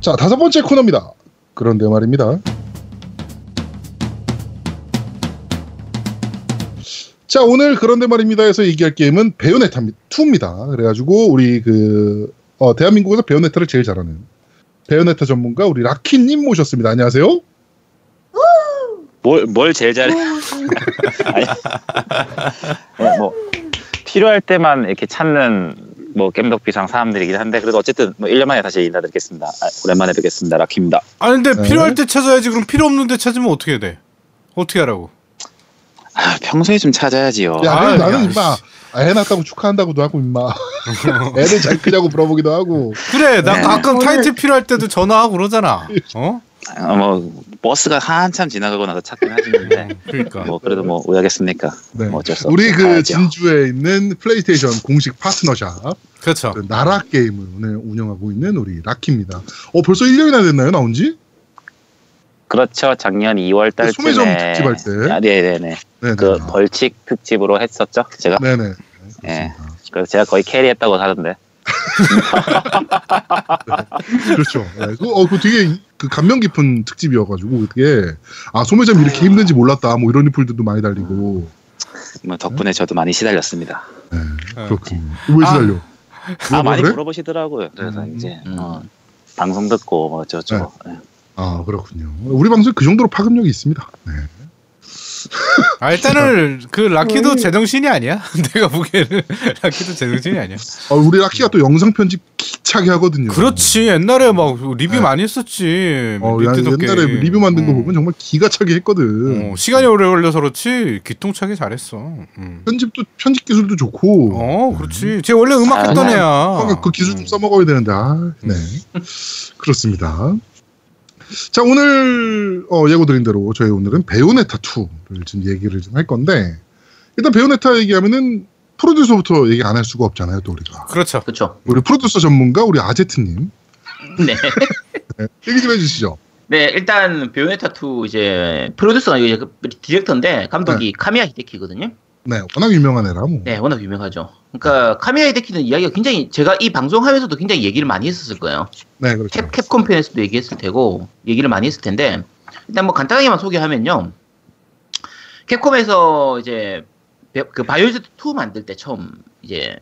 자, 다섯 번째 코너입니다. 그런데 말입니다. 자, 오늘 그런데 말입니다에서 얘기할 게임은 베요네타 2입니다. 그래가지고 우리 그 어, 대한민국에서 베요네타를 제일 잘하는 베요네타 전문가 우리 라키님 모셨습니다. 안녕하세요. 뭘, 뭘 제일 잘해? 아니, 네, 뭐, 필요할 때만 이렇게 찾는 뭐 겜덕비상 사람들이긴 한데, 그래도 어쨌든 뭐 1년 만에 다시 인사드리겠습니다. 아, 오랜만에 뵙겠습니다. 라키입니다. 아 근데 네. 필요할 때 찾아야지 그럼 필요 없는데 찾으면 어떻게 돼? 어떻게 하라고? 아, 평소에 좀 찾아야지요. 야, 아, 나는 야, 임마 아, 해놨다고 축하한다고도 하고 임마 애들 잘 크냐고 물어보기도 하고 그래 나 네. 가끔 타이틀 필요할 때도 전화하고 그러잖아. 어? 아, 뭐, 버스가 한참 지나가고 나서 찾긴 하시는데, 그러니까. 뭐, 그래도 뭐, 오야겠습니까? 네. 뭐 어쩔 수 우리. 그 가야죠. 진주에 있는 플레이스테이션 공식 파트너샵 그렇죠. 그 나라 게임을 오늘 운영하고 있는 우리 라키입니다. 어 벌써 1년이나 됐나요 나온지? 그렇죠. 작년 2월 달쯤에. 소매점 특집 할 때. 아, 네네네. 네네. 그 벌칙 특집으로 했었죠. 제가. 네네. 예. 그래서 제가 거의 캐리했다고 하던데. 그렇죠. 네. 그, 어, 그 되게 그 감명 깊은 특집이어가지고 그게 아 소매점 이렇게 힘든지 몰랐다 뭐 이런 리플들도 많이 달리고 뭐 덕분에 저도 많이 시달렸습니다. 네, 네. 그렇군요. 왜 시달려? 아뭐 많이 그래? 물어보시더라고요. 그래서 음. 이제 음. 어, 방송 듣고 뭐 어쩌고. 아 그렇군요. 우리 방송 그 정도로 파급력이 있습니다. 네. 아 일단은 그 라키도 제정신이 아니야. 내가 보기에는 라키도 제정신이 아니야. 어, 우리 라키가 또 영상 편집 기차게 하거든요. 그렇지 옛날에 막 리뷰 네. 많이 했었지. 어, 야. 옛날에 리뷰 만든 거 음. 보면 정말 기가 차게 했거든. 어, 시간이 오래 걸려서 그렇지 기통차게 잘했어. 음. 편집도 편집 기술도 좋고. 어 그렇지. 쟤 원래 음악 아, 했던 네. 애야. 어, 그 기술 좀 써먹어야 되는데, 아, 네. 그렇습니다. 자, 오늘, 어, 예고드린 대로 저희 오늘은 베요네타 2를 좀 얘기를 좀 할 건데, 일단 베요네타 얘기하면은 프로듀서부터 얘기 안 할 수가 없잖아요, 또 우리가. 그렇죠. 그렇죠. 우리 프로듀서 전문가, 우리 아제트님. 네. 얘기 좀 해주시죠. 네, 일단 베요네타 2 이제 프로듀서가 이제 그 디렉터인데 감독이 카미야 히데키거든요. 네, 워낙 유명한 애라, 뭐. 네, 워낙 유명하죠. 그러니까 카미야 히데키는 이야기가 굉장히 제가 이 방송하면서도 굉장히 얘기를 많이 했었을 거예요. 네, 그렇죠. 캡, 캡콤 편에서도 얘기했을 테고 얘기를 많이 했을 텐데 일단 뭐 간단하게만 소개하면요. 캡콤에서 이제 베- 그 Biohazard 2 만들 때 처음 이제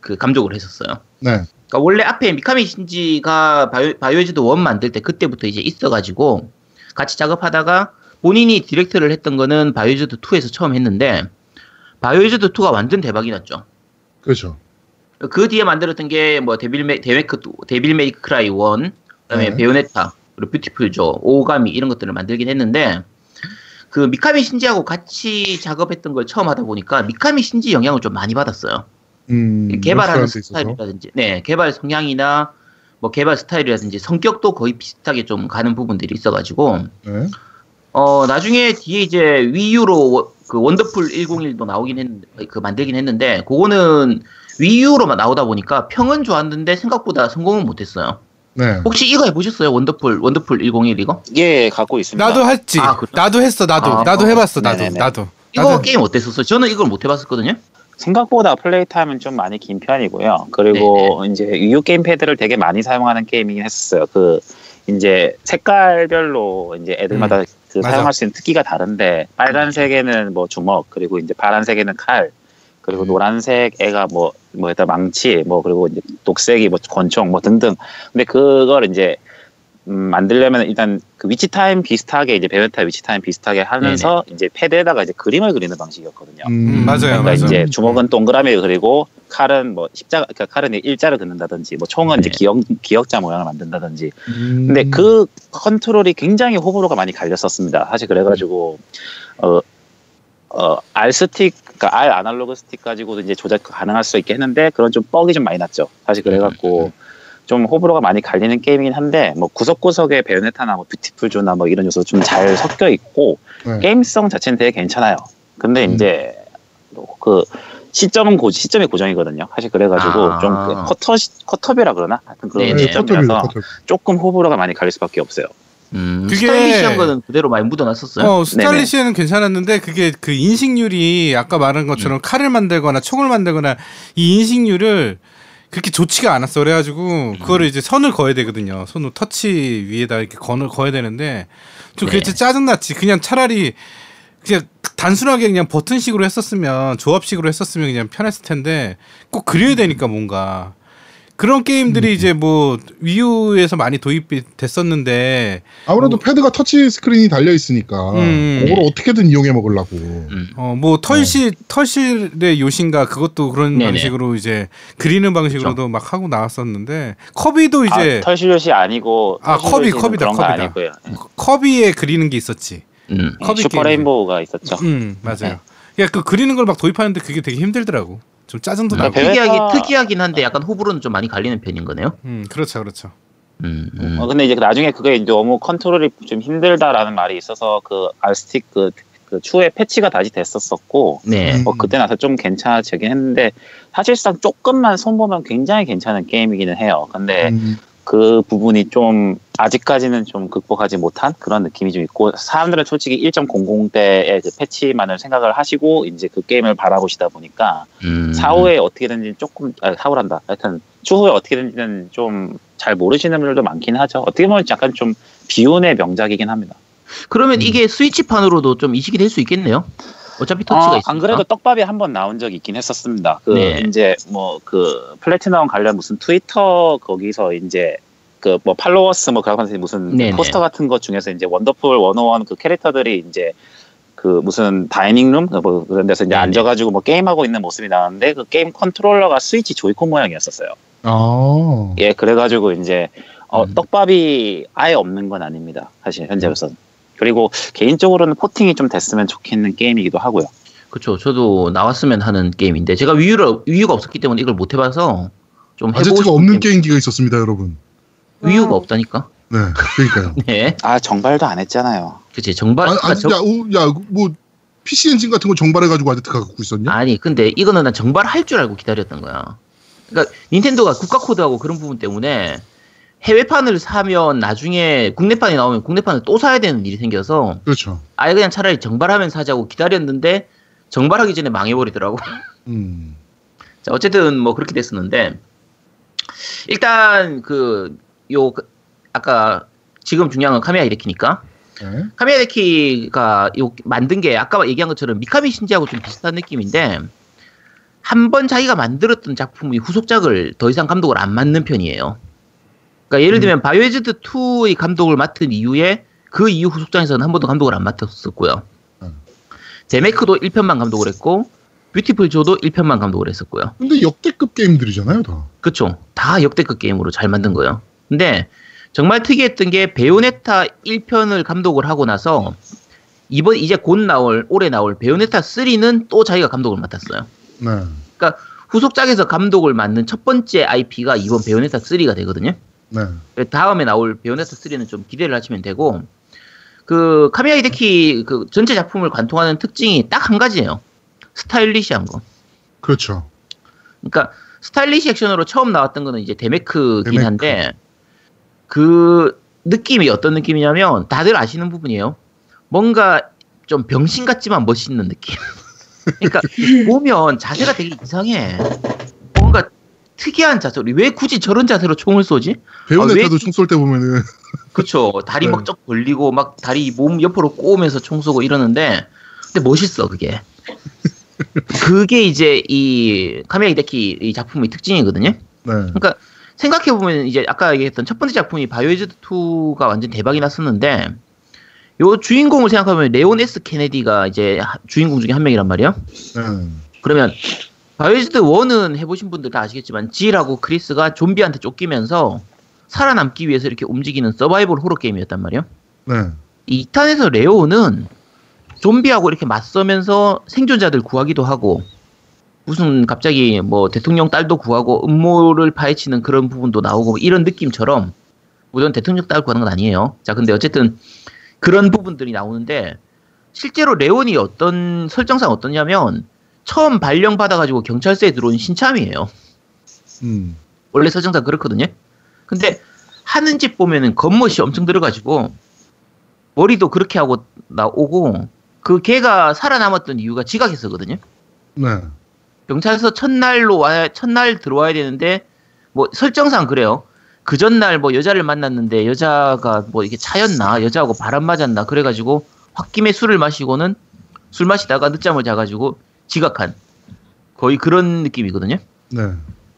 그 감독을 했었어요. 네, 그러니까 원래 앞에 미카미 신지가 바이오, Biohazard 1 만들 때 그때부터 이제 있어가지고 같이 작업하다가 본인이 디렉터를 했던 거는 Biohazard 2에서 처음 했는데 Biohazard 2가 완전 대박이 났죠. 그렇죠. 그 뒤에 만들었던 게 뭐 Devil May 데메크 Devil May Cry 1 그다음에 네. 베요네타 그리고 Viewtiful Joe 오가미 이런 것들을 만들긴 했는데 그 미카미 신지하고 같이 작업했던 걸 처음 하다 보니까 미카미 신지 영향을 좀 많이 받았어요. 음, 개발하는. 스타일이라든지, 네, 개발 성향이나 뭐 개발 스타일이라든지 성격도 거의 비슷하게 좀 가는 부분들이 있어가지고, 네. 어, 나중에 뒤에 이제 Wii U로 그 원더풀 101도 나오긴 했는데, 그 만들긴 했는데, 그거는 Wii U로만 나오다 보니까 평은 좋았는데 생각보다 성공은 못했어요. 네. 혹시 이거 해보셨어요? 원더풀, 원더풀 101 이거? 예, 갖고 있습니다. 나도 했지. 아, 그래? 나도 했어. 나도. 아, 나도 어. 해봤어. 나도. 네네네. 나도. 이거 나도. 게임 어땠었어요? 저는 이걸 못 해봤었거든요? 생각보다 플레이 타임은 좀 많이 긴 편이고요. 그리고 이제 Wii U 게임패드를 되게 많이 사용하는 게임이긴 했었어요. 그 이제 색깔별로 이제 애들마다 그 맞아. 사용할 수 있는 특기가 다른데 빨간색에는 뭐 주먹 그리고 이제 파란색에는 칼 그리고 음. 노란색 애가 뭐 뭐에다 망치 뭐 그리고 이제 녹색이 뭐 권총 뭐 등등. 근데 그걸 이제 음, 만들려면 일단 그 Witch Time 비슷하게 이제 베요네타 Witch Time 비슷하게 하면서 이제 패드에다가 이제 그림을 그리는 방식이었거든요. 음, 맞아요, 그러니까 맞아요. 이제 주먹은 동그라미 그리고 칼은 뭐 십자가 그러니까 칼은 일자를 긋는다든지 뭐 총은 이제 네. 기억 기억자 모양을 만든다든지 음. 근데 그 컨트롤이 굉장히 호불호가 많이 갈렸었습니다 사실 그래가지고 어 어, R 스틱, 그러니까 R 아날로그 스틱 가지고도 이제 조작 가능할 수 있게 했는데 그런 좀 뻑이 좀 많이 났죠. 사실 그래갖고 좀 호불호가 많이 갈리는 게임이긴 한데 뭐 구석구석에 베요네타나 뭐 뷰티풀조나 뭐 이런 요소 좀 잘 섞여 있고 네. 게임성 자체는 되게 괜찮아요. 근데 음. 이제 그 시점은 고 시점이 고정이거든요. 사실 그래가지고 아. 좀 그 쿼터 quarter view라 그러나 하여튼 그런 시점이라서. 조금 호불호가 많이 갈릴 수밖에 없어요. 음, 그게- 스타일리시한 거는 그대로 많이 묻어놨었어요. 어, 스타일리시에는 괜찮았는데 그게 그 인식률이 아까 말한 것처럼 칼을 만들거나 총을 만들거나 이 인식률을 그렇게 좋지가 않았어. 그래가지고 그거를 이제 선을 그어야 되거든요. 손으로 터치 위에다 이렇게 건을 그어야 되는데 좀 그게 네. 진짜 짜증났지. 그냥 차라리 그냥 단순하게 그냥 버튼식으로 했었으면 조합식으로 했었으면 그냥 편했을 텐데 꼭 그려야 되니까 뭔가 그런 게임들이 이제 뭐 위유에서 많이 도입이 됐었는데 아무래도 패드가 터치 스크린이 달려 있으니까 음. 그걸 어떻게든 이용해 먹으려고. 음. 어뭐 털실 털실의 요신가 그것도 그런 네네. 방식으로 이제 그리는 방식으로도 막 하고 나왔었는데 커비도 이제 아, 아니고 아, 털실 컵이, 요시는 컵이다, 그런 거 컵이다. 아니고요. 커비에 그리는 게 있었지. 음. 컵이 슈퍼. 레인보우가 있었죠. 음 맞아요. 네. 야그 그리는 걸 막 도입하는데 그게 되게 힘들더라고. 좀 짜증도 네, 나고. 배우- 특이하긴 베베타- 특이하긴 한데 약간 호불호는 좀 많이 갈리는 편인 거네요. 음 그렇죠 그렇죠. 음, 음. 어, 근데 이제 나중에 그게 너무 컨트롤이 좀 힘들다라는 말이 있어서 그 알스틱 그, 그 추후에 패치가 다시 됐었었고 네. 음. 뭐 그때 나서 좀 괜찮아지긴 했는데 사실상 조금만 손보면 굉장히 괜찮은 게임이기는 해요. 근데 음, 그 부분이 좀 아직까지는 좀 극복하지 못한 그런 느낌이 좀 있고 사람들은 솔직히 1.00대의 그 패치만을 생각을 하시고 이제 그 게임을 바라보시다 보니까 음. 사후에 어떻게 되는지 조금 아, 사후란다. 하여튼 추후에 어떻게 되는지는 좀 잘 모르시는 분들도 많긴 하죠. 어떻게 보면 약간 좀 비운의 명작이긴 합니다. 그러면 음. 이게 스위치판으로도 좀 이식이 될 수 있겠네요. 어차피 터치가 아, 있으니까. 안 그래도 떡밥이 한 번 나온 적이 있긴 했었습니다. 그 네. 이제 뭐 그 플래티넘 관련 무슨 트위터 거기서 이제 그 뭐 followers 뭐 그런 무슨 네네. 포스터 같은 것 중에서 이제 원더풀 101그 캐릭터들이 이제 그 무슨 dining room 뭐 그런 데서 이제 네네. 앉아가지고 뭐 게임하고 있는 모습이 나왔는데 그 게임 컨트롤러가 스위치 조이콘 모양이었었어요. 아, 예, 그래가지고 이제 어, 음. 떡밥이 아예 없는 건 아닙니다. 사실 현재로서는. 그리고 개인적으로는 porting이 좀 됐으면 좋겠는 게임이기도 하고요. 그렇죠. 저도 나왔으면 하는 게임인데 제가 위유를 위유가 없었기 때문에 이걸 못 해봐서 좀 해보고 아제트가 싶은 없는 게임. 게임 기가 있었습니다, 여러분. Wii U가 없다니까. 네, 그러니까요. 네. 아 정발도 안 했잖아요. 그치 정발. 아, 아, 정- 야, 오, 야, 뭐 PC 엔진 같은 거 정발해가지고 아제트가 갖고 있었냐? 아니 근데 이거는 난 정발할 줄 알고 기다렸던 거야. 그러니까 닌텐도가 국가 코드하고 그런 부분 때문에 해외판을 사면 나중에 국내판이 나오면 국내판을 또 사야 되는 일이 생겨서 그렇죠. 아예 그냥 차라리 정발하면 사자고 기다렸는데 정발하기 전에 망해버리더라고. 음, 자, 어쨌든 뭐 그렇게 됐었는데 일단 그 요 아까 지금 중요한 건 카미야 이레키니까 네. 카미야 이레키가 요 만든 게 아까 얘기한 것처럼 미카미 신지하고 좀 비슷한 느낌인데 한 번 자기가 만들었던 작품이 후속작을 더 이상 감독을 안 맡는 편이에요. 그러니까 예를 들면 바이오해저드 2의 감독을 맡은 이후에 그 이후 후속작에서는 한 번도 감독을 안 맡았었고요. 음. 데메크도 1편만 감독을 했고 뷰티풀 조도 1편만 감독을 했었고요. 근데 역대급 게임들이잖아요, 다. 그쵸. 다 역대급 게임으로 잘 만든 거예요. 근데 정말 특이했던 게 베요네타 1편을 감독을 하고 나서 이번 이제 곧 나올 올해 나올 베요네타 3는 또 자기가 감독을 맡았어요. 네. 후속작에서 감독을 맡는 첫 번째 IP가 이번 베요네타 3가 되거든요. 네. 다음에 나올 베요네타 3는 좀 기대를 하시면 되고 그 카미야 히데키 그 전체 작품을 관통하는 특징이 딱 한 가지예요. stylish한 거. 그렇죠. 그러니까 스타일리시 액션으로 처음 나왔던 거는 이제 데메크긴 데메크. 한데 그 느낌이 어떤 느낌이냐면 다들 아시는 부분이에요. 뭔가 좀 병신 같지만 멋있는 느낌. 그러니까 보면 자세가 되게 이상해. 특이한 자세로 왜 굳이 저런 자세로 총을 쏘지? 베요네타도 왜- 총쏠 때 보면은 그쵸. 다리 네. 막쩍 벌리고 막 다리 몸 옆으로 꼬우면서 총 쏘고 이러는데 근데 멋있어 그게. 그게 이제 이 카미야 히데키 이 작품의 특징이거든요. 네. 그러니까 생각해 보면 이제 아까 얘기했던 첫 번째 작품이 바이오해저드 2가 완전 대박이 났었는데 요 주인공을 생각하면 레온 S 케네디가 이제 하- 주인공 중에 한 명이란 말이야. 네. 그러면 바이오해저드 1은 해보신 분들 다 아시겠지만 질하고 크리스가 좀비한테 쫓기면서 살아남기 위해서 이렇게 움직이는 서바이벌 호러 게임이었단 말이야. 네. 이 2탄에서 레온은 좀비하고 이렇게 맞서면서 생존자들 구하기도 하고 무슨 갑자기 뭐 대통령 딸도 구하고 음모를 파헤치는 그런 부분도 나오고 뭐 이런 느낌처럼 물론 대통령 딸 구하는 건 아니에요. 자 근데 어쨌든 그런 부분들이 나오는데 실제로 레온이 어떤 설정상 어떠냐면 처음 발령 받아가지고 경찰서에 들어온 신참이에요. 음. 원래 설정상 그렇거든요. 근데 하는 짓 보면은 겉멋이 엄청 들어가지고 머리도 그렇게 하고 나오고 그 걔가 살아남았던 이유가 지각했었거든요. 네. 경찰서 첫날로 와 첫날 들어와야 되는데 뭐 설정상 그래요. 그 전날 뭐 여자를 만났는데 여자가 뭐 이게 차였나 여자하고 바람 맞았나 그래가지고 홧김에 술을 마시고는 술 마시다가 늦잠을 자가지고 지각한 거의 그런 느낌이거든요. 네.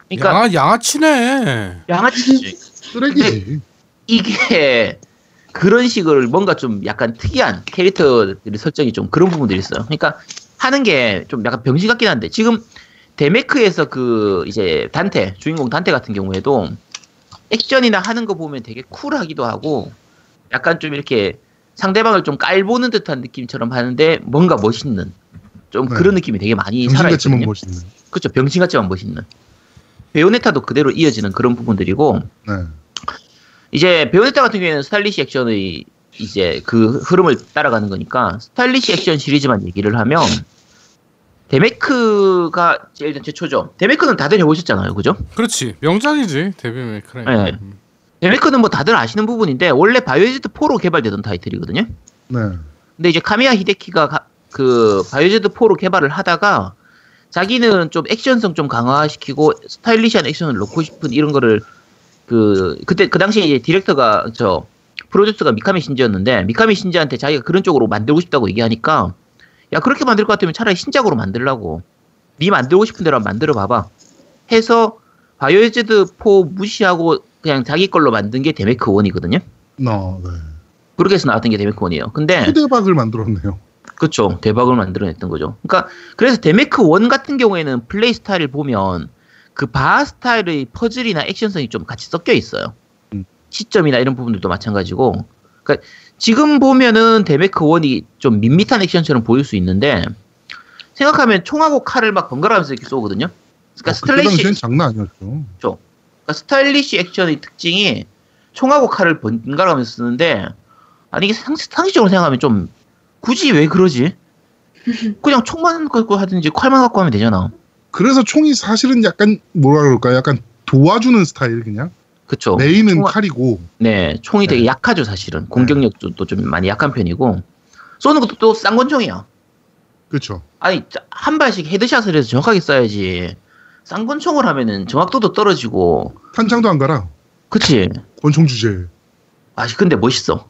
그러니까 양아 양아치네. 양아치지. 쓰레기지. 이게 그런 식으로 뭔가 좀 약간 특이한 캐릭터들의 설정이 좀 그런 부분들이 있어요. 그러니까 하는 게 좀 약간 병신 같긴 한데 지금 데메크에서 그 이제 단테 주인공 단테 같은 경우에도 액션이나 하는 거 보면 되게 쿨하기도 하고 약간 좀 이렇게 상대방을 좀 깔보는 듯한 느낌처럼 하는데 뭔가 멋있는 좀 네. 그런 느낌이 되게 많이 살아있거든요. 멋있는. 그렇죠. 병신같지만 멋있는. 베요네타도 그대로 이어지는 그런 부분들이고 네. 이제 베요네타 같은 경우에는 스타일리시 액션의 이제 그 흐름을 따라가는 거니까 스타일리시 액션 시리즈만 얘기를 하면 데메크가 일단 최초죠. 데메크는 다들 해보셨잖아요, 그죠? 그렇지 명작이지 데빌 메이 크라이. 네. 데메크는 뭐 다들 아시는 부분인데 원래 바이오해저드 4로 개발되던 타이틀이거든요. 네. 근데 이제 카미야 히데키가 가- 그 바이오해저드 4로 개발을 하다가 자기는 좀 액션성 좀 강화시키고 stylish한 액션을 넣고 싶은 이런 거를 그 그때 그 당시에 이제 디렉터가 저 프로듀서가 미카미 신지였는데 미카미 신지한테 자기가 그런 쪽으로 만들고 싶다고 얘기하니까 야 그렇게 만들 것 같으면 차라리 신작으로 만들라고 네 만들고 싶은 대로 한번 만들어 봐봐 해서 바이오해저드 4 무시하고 그냥 자기 걸로 만든 게 데메크 1이거든요 너, 네. 그렇게 해서 나왔던 게 데메크 1이에요 근데 후대박을 만들었네요. 그렇죠. 대박을 만들어냈던 거죠. 그러니까 그래서 데메크 1 같은 경우에는 플레이 스타일을 보면 그 바하 스타일의 퍼즐이나 액션성이 좀 같이 섞여 있어요. 음. 시점이나 이런 부분들도 마찬가지고. 그러니까 지금 보면은 데메크 1이 좀 밋밋한 액션처럼 보일 수 있는데 생각하면 총하고 칼을 막 번갈아가면서 이렇게 쏘거든요. 그러니까 어, 그때 스타일리시 당시엔 장난 아니었죠. 그러니까 스타일리시 액션의 특징이 총하고 칼을 번갈아가면서 쓰는데 아니 이게 상, 상식적으로 생각하면 좀 굳이 왜 그러지? 그냥 총만 갖고 하든지 칼만 갖고 하면 되잖아. 그래서 총이 사실은 약간 뭐라 그럴까? 약간 도와주는 스타일 그냥. 그쵸? 메인은 총알- 칼이고. 네, 총이 되게 네. 약하죠 사실은. 공격력도 좀 많이 약한 편이고 쏘는 것도 또 쌍권총이야. 그렇죠. 아니 자- 한 발씩 헤드샷을 해서 정확하게 쏴야지. 쌍권총을 하면은 정확도도 떨어지고 탄창도 안 가라. 그치? 권총 주제. 아, 근데 멋있어.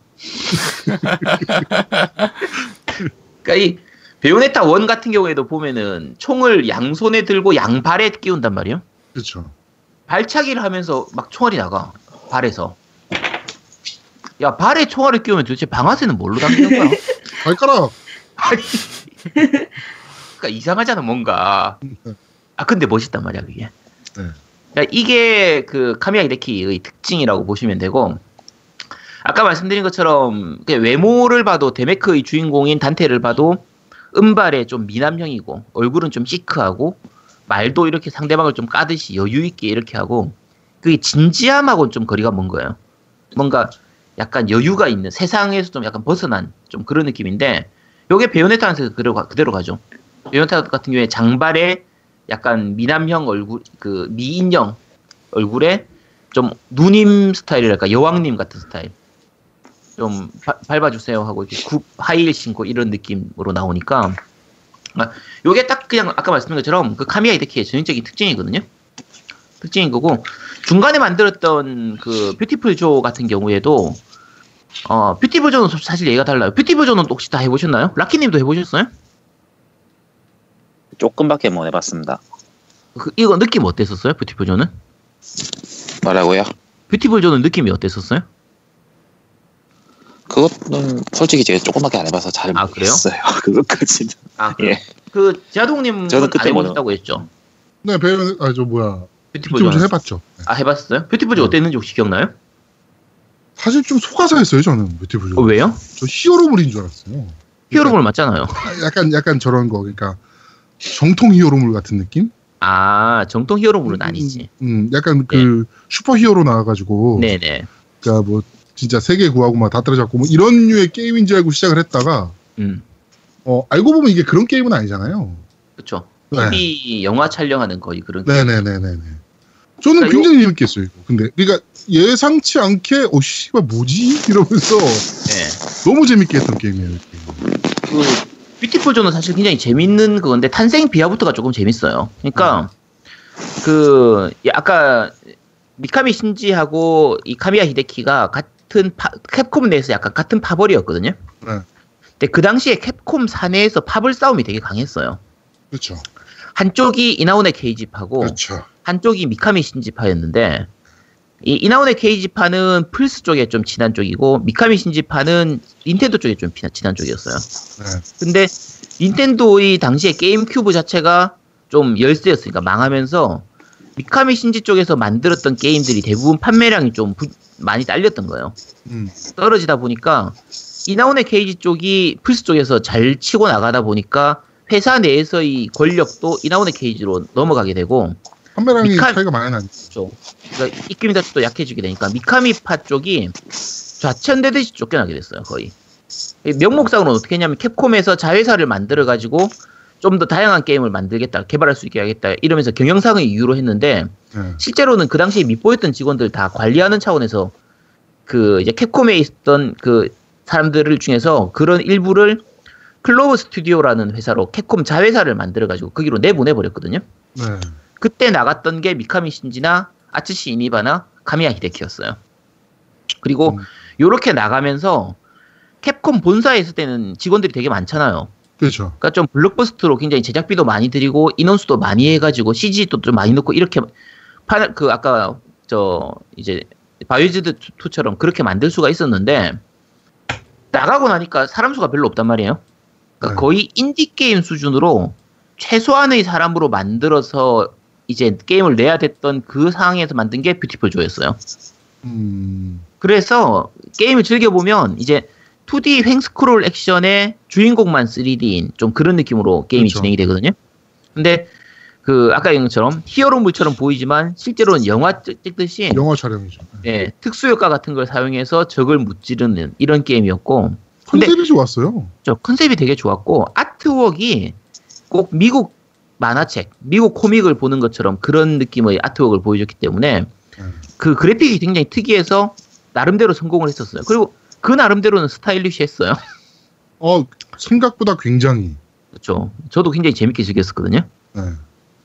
그러니까 이 베요네타 원 같은 경우에도 보면은 총을 양손에 들고 양발에 끼운단 말이에요. 그렇죠. 발차기를 하면서 막 총알이 나가 발에서. 야 발에 총알을 끼우면 도대체 방아쇠는 뭘로 당기는 거야? 발가락. 그러니까 이상하잖아 뭔가. 아 근데 멋있단 말이야 그게. 네. 그러니까 이게 그 카미야 히데키의 특징이라고 보시면 되고 아까 말씀드린 것처럼 외모를 봐도 데메크의 주인공인 단테를 봐도 은발에 좀 미남형이고 얼굴은 좀 시크하고 말도 이렇게 상대방을 좀 까듯이 여유 있게 이렇게 하고 그게 진지함하고는 좀 거리가 먼 거예요. 뭔가 약간 여유가 있는 세상에서 좀 약간 벗어난 좀 그런 느낌인데 요게 베요네타한테 그대로, 가- 그대로 가죠. 베요네타 같은 경우에 장발에 약간 미남형 얼굴 그 미인형 얼굴에 좀 누님 스타일이랄까 여왕님 같은 스타일 좀 바- 밟아주세요 하고 이렇게 굽 하이힐 신고 이런 느낌으로 나오니까 아, 요게 딱 그냥 아까 말씀드린 것처럼 그 카미야 히데키의 전형적인 특징이거든요 특징인 거고 중간에 만들었던 그 뷰티풀 조 같은 경우에도 어 뷰티풀 조는 사실 얘가 달라요 뷰티풀 조는 혹시 다 해보셨나요? 라키님도 해보셨어요? 조금밖에 못 해봤습니다. 그, 이거 느낌 어땠었어요? 뷰티풀 조는? 뭐라고요? 뷰티풀 조는 느낌이 어땠었어요? 그것은 솔직히 제가 조금밖에 안 해봐서 잘 아, 그래요? 모르겠어요. 그것까지는. 아, 예. 그 제아동님은 저는 안 그때 해보셨다고 했죠? 네, 배우 아저 뭐야. 뷰티풀 좀조 해봤죠. 네. 아 해봤어요? 뷰티풀 조 네. 어땠는지 혹시 기억나요? 사실 좀 속아서 했어요 저는 뷰티풀. 어, 왜요? 저 히어로물인 줄 알았어요. 히어로물 맞잖아요. 아, 약간 약간 저런 거 그러니까 정통 히어로물 같은 느낌? 아 정통 히어로물은 아니지. 음, 약간 그 슈퍼 히어로 나와가지고, 네네. 그러니까 뭐 진짜 세계 구하고 막다 때려잡고 뭐 이런 류의 게임인 줄 알고 시작을 했다가, 음, 어 알고 보면 이게 그런 게임은 아니잖아요. 그쵸. 네. TV 영화 촬영하는 거의 그런. 네네네네네. 저는 그러니까 굉장히 재밌게 했어요. 이거. 근데 그러니까 예상치 않게 어 씨발 뭐지 이러면서 네. 너무 재밌게 했던 게임이에요. 그 뷰티풀 조는 사실 굉장히 재밌는 그건데 탄생 비하부터가 조금 재밌어요. 그러니까 그 예, 아까 미카미 신지하고 이 카미야 히데키가 같 은 파- 캡콤 내에서 약간 같은 파벌이었거든요. 네. 근데 그 당시에 캡콤 사내에서 파벌 싸움이 되게 강했어요. 그렇죠. 한쪽이 이나후네 케이지파고 그렇죠. 한쪽이 미카미 신지파였는데 이 이나후네 케이지파는 플스 쪽에 좀 친한 쪽이고 미카미 신지파는 닌텐도 쪽에 좀 피- 친한 쪽이었어요. 네. 근데 닌텐도의 당시에 게임 큐브 자체가 좀 열세였으니까 망하면서 미카미 신지 쪽에서 만들었던 게임들이 대부분 판매량이 좀 부- 많이 딸렸던 거예요. 음. 떨어지다 보니까 이나온의 케이지 쪽이 플스 쪽에서 잘 치고 나가다 보니까 회사 내에서의 권력도 이나온의 케이지로 넘어가게 되고 판매량이 미카- 차이가 많이 나죠. 쪽 그러니까 입김이 다 또 약해지게 되니까 미카미파 쪽이 좌천되듯이 쫓겨나게 됐어요 거의 명목상으로는 어떻게 했냐면 캡콤에서 자회사를 만들어 가지고 좀 더 다양한 게임을 만들겠다 개발할 수 있게 하겠다 이러면서 경영상의 이유로 했는데 네. 실제로는 그 당시에 밑보였던 직원들 다 관리하는 차원에서 그 이제 캡콤에 있던 그 사람들을 중에서 그런 일부를 클로브 스튜디오라는 회사로 캡콤 자회사를 만들어 가지고 거기로 내보내 버렸거든요. 네. 그때 나갔던 게 미카미 신지나 아츠시 이니바나 카미야 히데키였어요. 그리고 음. 요렇게 나가면서 캡콤 본사에 있을 때는 직원들이 되게 많잖아요. 그렇죠. 그러니까 좀 블록버스터로 굉장히 제작비도 많이 들이고 인원수도 많이 해가지고 CG도 좀 많이 넣고 이렇게 파, 그 아까 저 이제 바이오하자드 2처럼 그렇게 만들 수가 있었는데 나가고 나니까 사람 수가 별로 없단 말이에요. 그러니까 네. 거의 인디 게임 수준으로 최소한의 사람으로 만들어서 이제 게임을 내야 됐던 그 상황에서 만든 게 뷰티풀 조였어요. 음. 그래서 게임을 즐겨 보면 이제 2D 횡스크롤 액션의 주인공만 3D인 좀 그런 느낌으로 게임이 그렇죠. 진행이 되거든요. 근데 그 아까 얘기한 것처럼 히어로물처럼 보이지만 실제로는 영화 찍- 찍듯이 영화 촬영이죠. 예, 특수 효과 같은 걸 사용해서 적을 무찌르는 이런 게임이었고 컨셉이 좋았어요. 저 컨셉이 되게 좋았고 아트웍이 꼭 미국 만화책, 미국 코믹을 보는 것처럼 그런 느낌의 아트웍을 보여줬기 때문에 네. 그 그래픽이 굉장히 특이해서 나름대로 성공을 했었어요. 그리고 그 나름대로는 스타일리시했어요. 어 생각보다 굉장히. 그렇죠. 저도 굉장히 재밌게 즐겼었거든요. 네.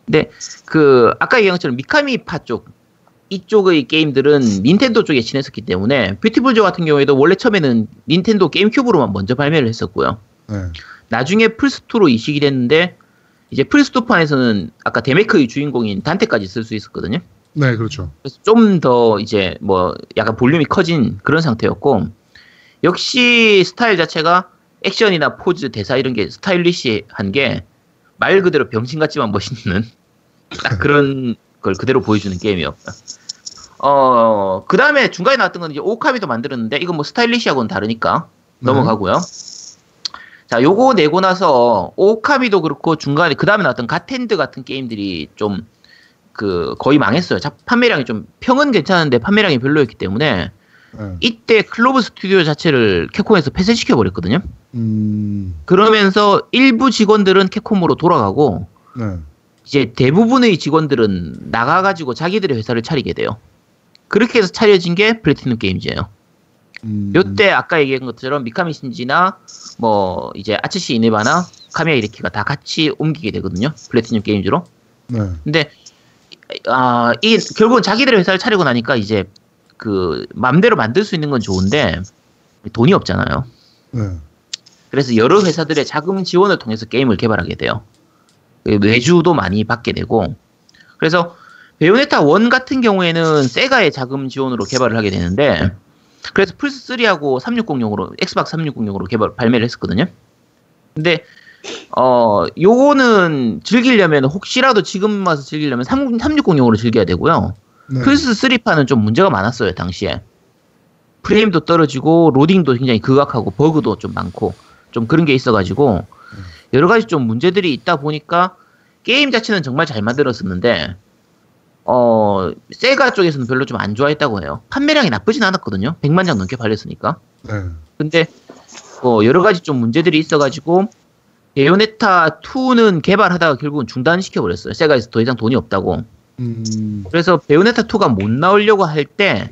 근데 그 아까 얘기한 것처럼 미카미파 쪽 이쪽의 게임들은 닌텐도 쪽에 친했었기 때문에 뷰티풀조 같은 경우에도 원래 처음에는 닌텐도 게임큐브로만 먼저 발매를 했었고요. 네. 나중에 플스2로 이식이 됐는데 이제 플스2판에서는 아까 데메크의 주인공인 단테까지 쓸 수 있었거든요. 네, 그렇죠. 그래서 좀 더 이제 뭐 약간 볼륨이 커진 그런 상태였고 역시 스타일 자체가 액션이나 포즈, 대사 이런 게 스타일리시한 게 말 그대로 병신 같지만 멋있는 딱 그런 걸 그대로 보여주는 게임이었다. 어, 그 다음에 중간에 나왔던 건 이제 오카미도 만들었는데 이건 뭐 스타일리시하고는 다르니까 넘어가고요. 자, 요거 내고 나서 오카미도 그렇고 중간에 그 다음에 나왔던 가텐드 같은 게임들이 좀 그 거의 망했어요. 자, 판매량이 좀 평은 괜찮은데 판매량이 별로였기 때문에 네. 이때 클로브 스튜디오 자체를 캡콤에서 폐쇄시켜 버렸거든요. 음. 그러면서 일부 직원들은 캡콤으로 돌아가고 네. 이제 대부분의 직원들은 나가가지고 자기들의 회사를 차리게 돼요. 그렇게 해서 차려진 게 플래티넘 게임즈예요. 음. 요때 아까 얘기한 것처럼 미카미 신지나 뭐 이제 아츠시 이네바나 카미야 이레키가 다 같이 옮기게 되거든요. 플래티넘 게임즈로. 네. 근데 아, 이 결국은 자기들의 회사를 차리고 나니까 이제 그 맘대로 만들 수 있는 건 좋은데 돈이 없잖아요. 네. 그래서 여러 회사들의 자금 지원을 통해서 게임을 개발하게 돼요. 그 외주도 많이 받게 되고 그래서 베요네타 1 같은 경우에는 세가의 자금 지원으로 개발을 하게 되는데 그래서 플스 3하고 360용으로 엑스박스 360용으로 개발 발매를 했었거든요. 근데 어 요거는 즐기려면 혹시라도 지금 와서 즐기려면 3, 360용으로 즐겨야 되고요. 네. 플스 3판은 좀 문제가 많았어요 당시에 프레임도 떨어지고 로딩도 굉장히 극악하고 버그도 좀 많고 좀 그런 게 있어가지고 여러 가지 좀 문제들이 있다 보니까 게임 자체는 정말 잘 만들었었는데 어 세가 쪽에서는 별로 좀 안 좋아했다고 해요. 판매량이 나쁘진 않았거든요. 100만 장 넘게 팔렸으니까. 네. 근데 어, 여러 가지 좀 문제들이 있어가지고 베요네타 2는 개발하다가 결국은 중단시켜 버렸어요. 세가에서 더 이상 돈이 없다고 음. 그래서 베요네타 2가 못 나오려고 할 때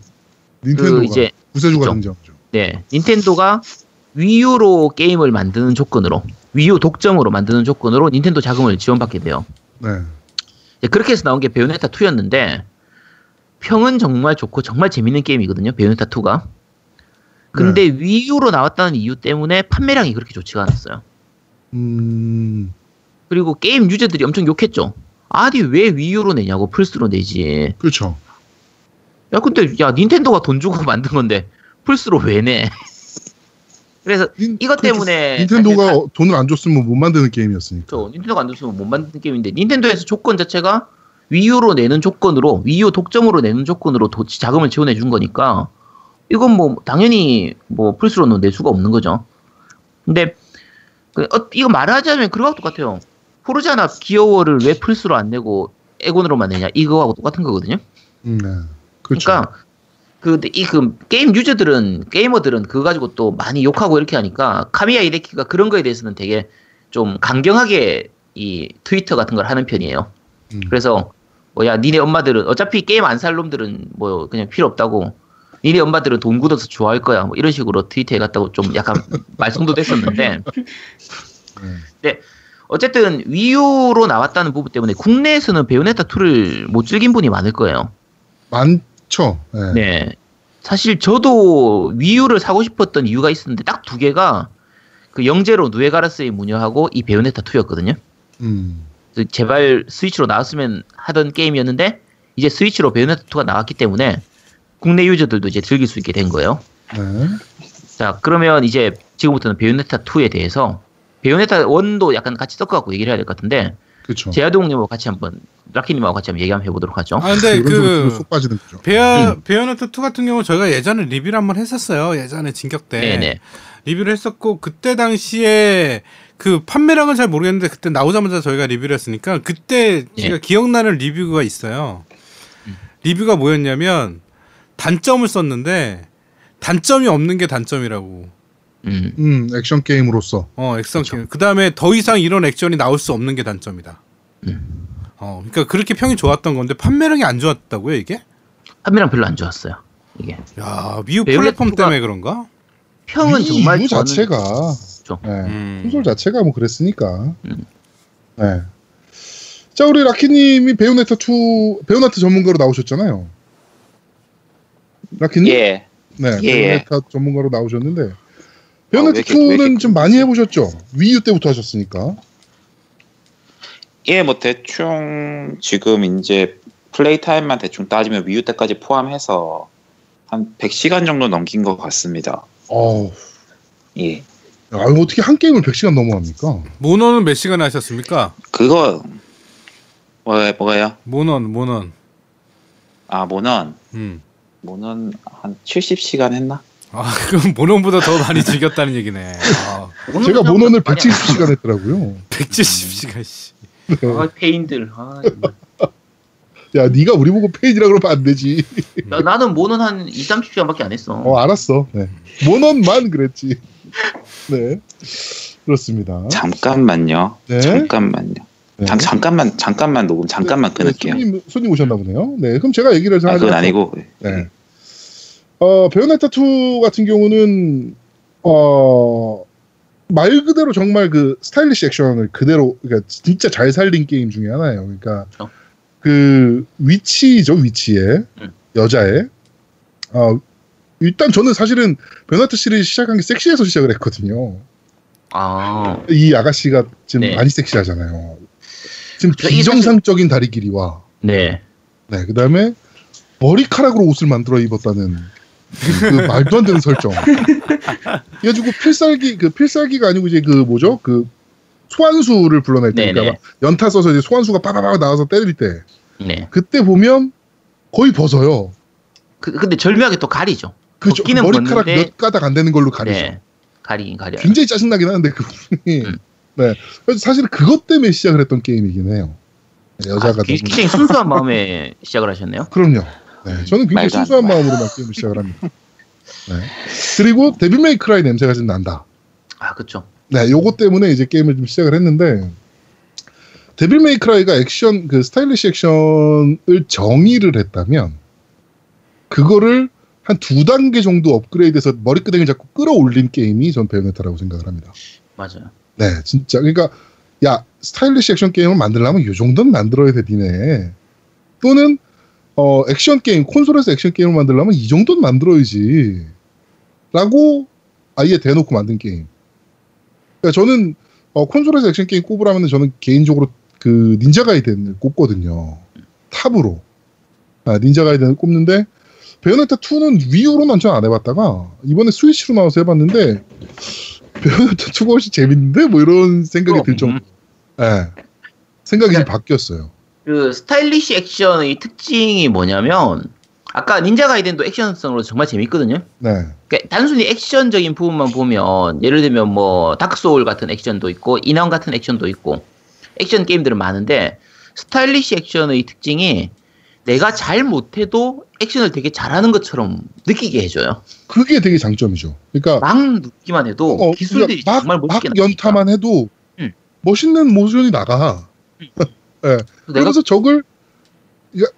닌텐도가 그 이제 구세주가. 등장하죠. 네, 닌텐도가 위유로 게임을 만드는 조건으로 위유 독점으로 만드는 조건으로 닌텐도 자금을 지원받게 돼요. 네. 이제 그렇게 해서 나온 게 베요네타 2였는데 평은 정말 좋고 정말 재밌는 게임이거든요. 베요네타 2가. 근데 위유로 나왔다는 이유 때문에 판매량이 그렇게 좋지가 않았어요. 음, 그리고 게임 유저들이 엄청 욕했죠. 아니 왜 위유로 내냐고 플스로 내지. 그렇죠. 야 근데 야 닌텐도가 돈 주고 만든 건데 플스로 왜 내? 그래서 닌- 이것 그렇죠. 때문에 닌텐도가 사실 어- 돈을 안 줬으면 못 만드는 게임이었으니까. 저 닌텐도가 안 줬으면 못 만든 게임인데 닌텐도에서 조건 자체가 위유로 내는 조건으로 위유 독점으로 내는 조건으로 도- 자금을 지원해 준 거니까 이건 뭐 당연히 뭐 플스로는 낼 수가 없는 거죠. 근데 그 어, 이거 말하자면 그거하고 똑같아요. 포르자나 기어워를 왜 플스로 안 내고 에곤으로만 내냐 이거하고 똑같은 거거든요. 음, 네. 그렇죠. 그러니까 그이그 게임 유저들은 게이머들은 그거 가지고 또 많이 욕하고 이렇게 하니까 카미야 이데키가 그런 거에 대해서는 되게 좀 강경하게 이 트위터 같은 걸 하는 편이에요. 음. 그래서 뭐야 니네 엄마들은 어차피 게임 안 살 놈들은 뭐 그냥 필요 없다고. 니네 엄마들은 돈 굳어서 좋아할 거야. 뭐 이런 식으로 트위터에 갔다고 좀 약간 말썽도 됐었는데. 근데 어쨌든 위유로 나왔다는 부분 때문에 국내에서는 베요네타 2를 못 즐긴 분이 많을 거예요. 많죠. 네. 네. 사실 저도 위유를 사고 싶었던 이유가 있었는데 딱 두 개가 그 영 제로 누레가라스의 무녀하고 이 베요네타 2였거든요. 음, 제발 스위치로 나왔으면 하던 게임이었는데 이제 스위치로 베요네타 2가 나왔기 때문에 국내 유저들도 이제 즐길 수 있게 된 거예요. 네. 자, 그러면 이제 지금부터는 베요네타 2에 대해서 베요네타 1도 약간 같이 섞어갖고 얘기를 해야 될 것 같은데 그렇죠. 제아동님하고 같이 한번 라키님하고 같이 한번 얘기 한번 해보도록 하죠. 아 근데 이런 식으로 그쏙 빠지는 거죠. 베어 음. 베요네타 2 같은 경우 저희가 예전에 리뷰를 한번 했었어요. 예전에 진격 때 네네. 리뷰를 했었고 그때 당시에 그 판매량은 잘 모르겠는데 그때 나오자마자 저희가 리뷰를 했으니까 그때 예. 제가 기억나는 리뷰가 있어요. 리뷰가 뭐였냐면 단점을 썼는데 단점이 없는 게 단점이라고. 음, 음, 액션 게임으로서. 어, 액션 게임. 그 다음에 더 이상 이런 액션이 나올 수 없는 게 단점이다. 음. 어, 그러니까 그렇게 평이 좋았던 건데 판매량이 안 좋았다고요, 이게? 판매량 별로 안 좋았어요. 이게 야, 미국 베요네타가- 플랫폼 때문에 그런가? 평은 이 정말 위유 자체가 그렇죠. 네. 음. 콘솔 자체가 뭐 그랬으니까. 음. 네. 자, 우리 라키님이 베요네타 2 베요네타 전문가로 나오셨잖아요. 라키님? 예. 네, 예. 베요네타 전문가로 나오셨는데 이렇게- 왜 2는 이렇게 좀 많이 해보셨죠? 위유 때부터 하셨으니까. 예, 뭐 대충 지금 이제 플레이 타임만 대충 따지면 위유 때까지 포함해서 한 100시간 정도 넘긴 것 같습니다. 어우, 예. 야, 어떻게 한 게임을 100시간 넘어갑니까? 모노는 몇 시간 하셨습니까? 그거 뭐 뭐가요? 모논, 모논. 아, 모넌 음. 모넌 한 70시간 했나? 아, 그럼 모논보다 더 많이 즐겼다는 얘기네. 아, 제가 모논을 170시간 했더라고요. 170시간 씨. 아, 페인들. 아. 야, 네가 우리 보고 페이지라 그러면 안 되지. 야, 나는 모는 한 2, 30시간밖에 안 했어. 어, 알았어. 네. 모논만 그랬지. 네. 그렇습니다. 잠깐만요. 네. 잠깐만요. 네. 잠, 잠깐만 잠깐만 녹음 잠깐만 네, 끊을게요. 손님, 손님 오셨나 보네요. 네, 그럼 제가 얘기를 아, 하죠. 그건 아니고 네. 어, 베요네타 2 같은 경우는 어, 말 그대로 정말 그 스타일리시 액션을 그대로 그러니까 진짜 잘 살린 게임 중에 하나예요. 그러니까 그렇죠. 그 위치죠, 위치에 음. 여자애. 어, 일단 저는 사실은 베요네타 시리즈 시작한 게 섹시해서 시작을 했거든요. 아, 이 아가씨가 지금 네. 많이 섹시하잖아요. 지금 그러니까 이 비정상적인 다리 길이와 네. 네, 그 다음에 머리카락으로 옷을 만들어 입었다는 그 말도 안 되는 설정. 그래가지고 필살기 그 필살기가 아니고 이제 그 뭐죠 그 소환수를 불러낼 때, 그러니까 연타 써서 이제 소환수가 빠바바 나와서 때릴 때 네. 그때 보면 거의 벗어요. 그, 근데 절묘하게 또 가리죠. 그 벗기는 머리카락 벗는데- 몇 가닥 안 되는 걸로 가리죠. 네. 가리긴 가려요. 굉장히 짜증나긴 하는데 그 부분이 음. 네 그래서 사실 그것 때문에 시작을 했던 게임이긴 해요. 여자가 아, 굉장히 순수한 마음에 시작을 하셨네요. 그럼요. 네, 저는 굉장히 순수한 돼. 마음으로만 게임을 시작을 합니다. 네. 그리고 데빌 메이 크라이 냄새가 좀 난다. 아, 그쵸. 네, 요거 때문에 이제 게임을 좀 시작을 했는데 데빌 메이 크라이가 액션 그 스타일리시 액션을 정의를 했다면 그거를 한 두 단계 정도 업그레이드해서 머리끄댕이를 자꾸 끌어올린 게임이 전 베요네타라고 생각을 합니다. 맞아요. 네, 진짜 그러니까 야 스타일리시 액션 게임을 만들려면 요 정도는 만들어야 돼, 니네. 또는 어, 액션 게임, 콘솔에서 액션 게임을 만들려면 이 정도는 만들어야지. 라고 아예 대놓고 만든 게임. 그러니까 저는 어, 콘솔에서 액션 게임 꼽으라면 저는 개인적으로 그 닌자 가이덴을 꼽거든요. top으로. 아, 닌자 가이덴을 꼽는데 베요네타 2는 Wii U로는 전 안 해봤다가 이번에 스위치로 나와서 해봤는데 베요네타 2가 훨씬 재밌는데 뭐 이런 생각이 들 정도. 예. 생각이 좀 바뀌었어요. 그 스타일리시 액션의 특징이 뭐냐면 아까 닌자 가이덴도 액션성으로 정말 재밌거든요. 네. 그러니까 단순히 액션적인 부분만 보면 예를 들면 뭐 다크 소울 같은 액션도 있고 인왕 같은 액션도 있고 액션 게임들은 많은데 스타일리시 액션의 특징이 내가 잘 못해도 액션을 되게 잘하는 것처럼 느끼게 해줘요. 그게 되게 장점이죠. 그러니까 막 누르기만 해도 어, 기술들이 그러니까 정말 막, 멋있게 막. 연타만 해도 응. 멋있는 모션이 나가. 예. 내가 그러면서 적을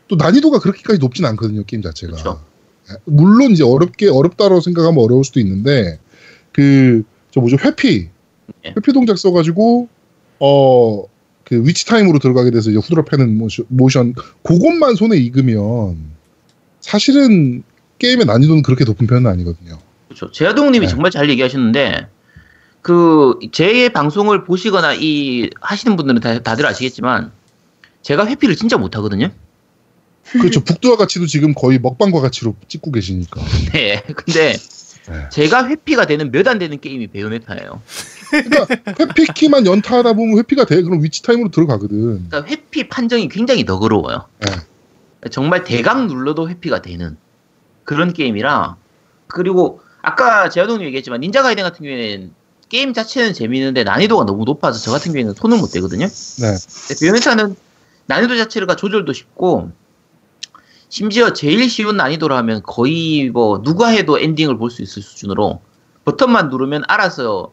또 난이도가 그렇게까지 높진 않거든요 게임 자체가. 그렇죠. 예. 물론 이제 어렵게 어렵다고 생각하면 어려울 수도 있는데 그 저 뭐죠 회피 예. 회피 동작 써가지고 어 그 Witch Time으로 들어가게 돼서 이제 후드려 패는 모션, 모션 그것만 손에 익으면 사실은 게임의 난이도는 그렇게 높은 편은 아니거든요. 그렇죠. 제아동님이 네. 정말 잘 얘기하셨는데 그 제 방송을 보시거나 이 하시는 분들은 다, 다들 아시겠지만 제가 회피를 진짜 못하거든요. 그렇죠. 북두와 같이도 지금 거의 먹방과 같이로 찍고 계시니까. 네. 근데 네. 제가 회피가 되는 몇 안 되는 게임이 베요네타예요. 그러니까 회피 키만 연타하다 보면 회피가 돼. 그럼 Witch Time으로 들어가거든. 그러니까 회피 판정이 굉장히 너그러워요. 네. 정말 대강 눌러도 회피가 되는 그런 게임이라 그리고 아까 제아동님 얘기했지만 닌자 가이덴 같은 경우에는 게임 자체는 재미있는데 난이도가 너무 높아서 저 같은 경우에는 손을 못 대거든요. 네. 베요네타는 난이도 자체가 조절도 쉽고 심지어 제일 쉬운 난이도로 하면 거의 뭐 누가 해도 엔딩을 볼 수 있을 수준으로 버튼만 누르면 알아서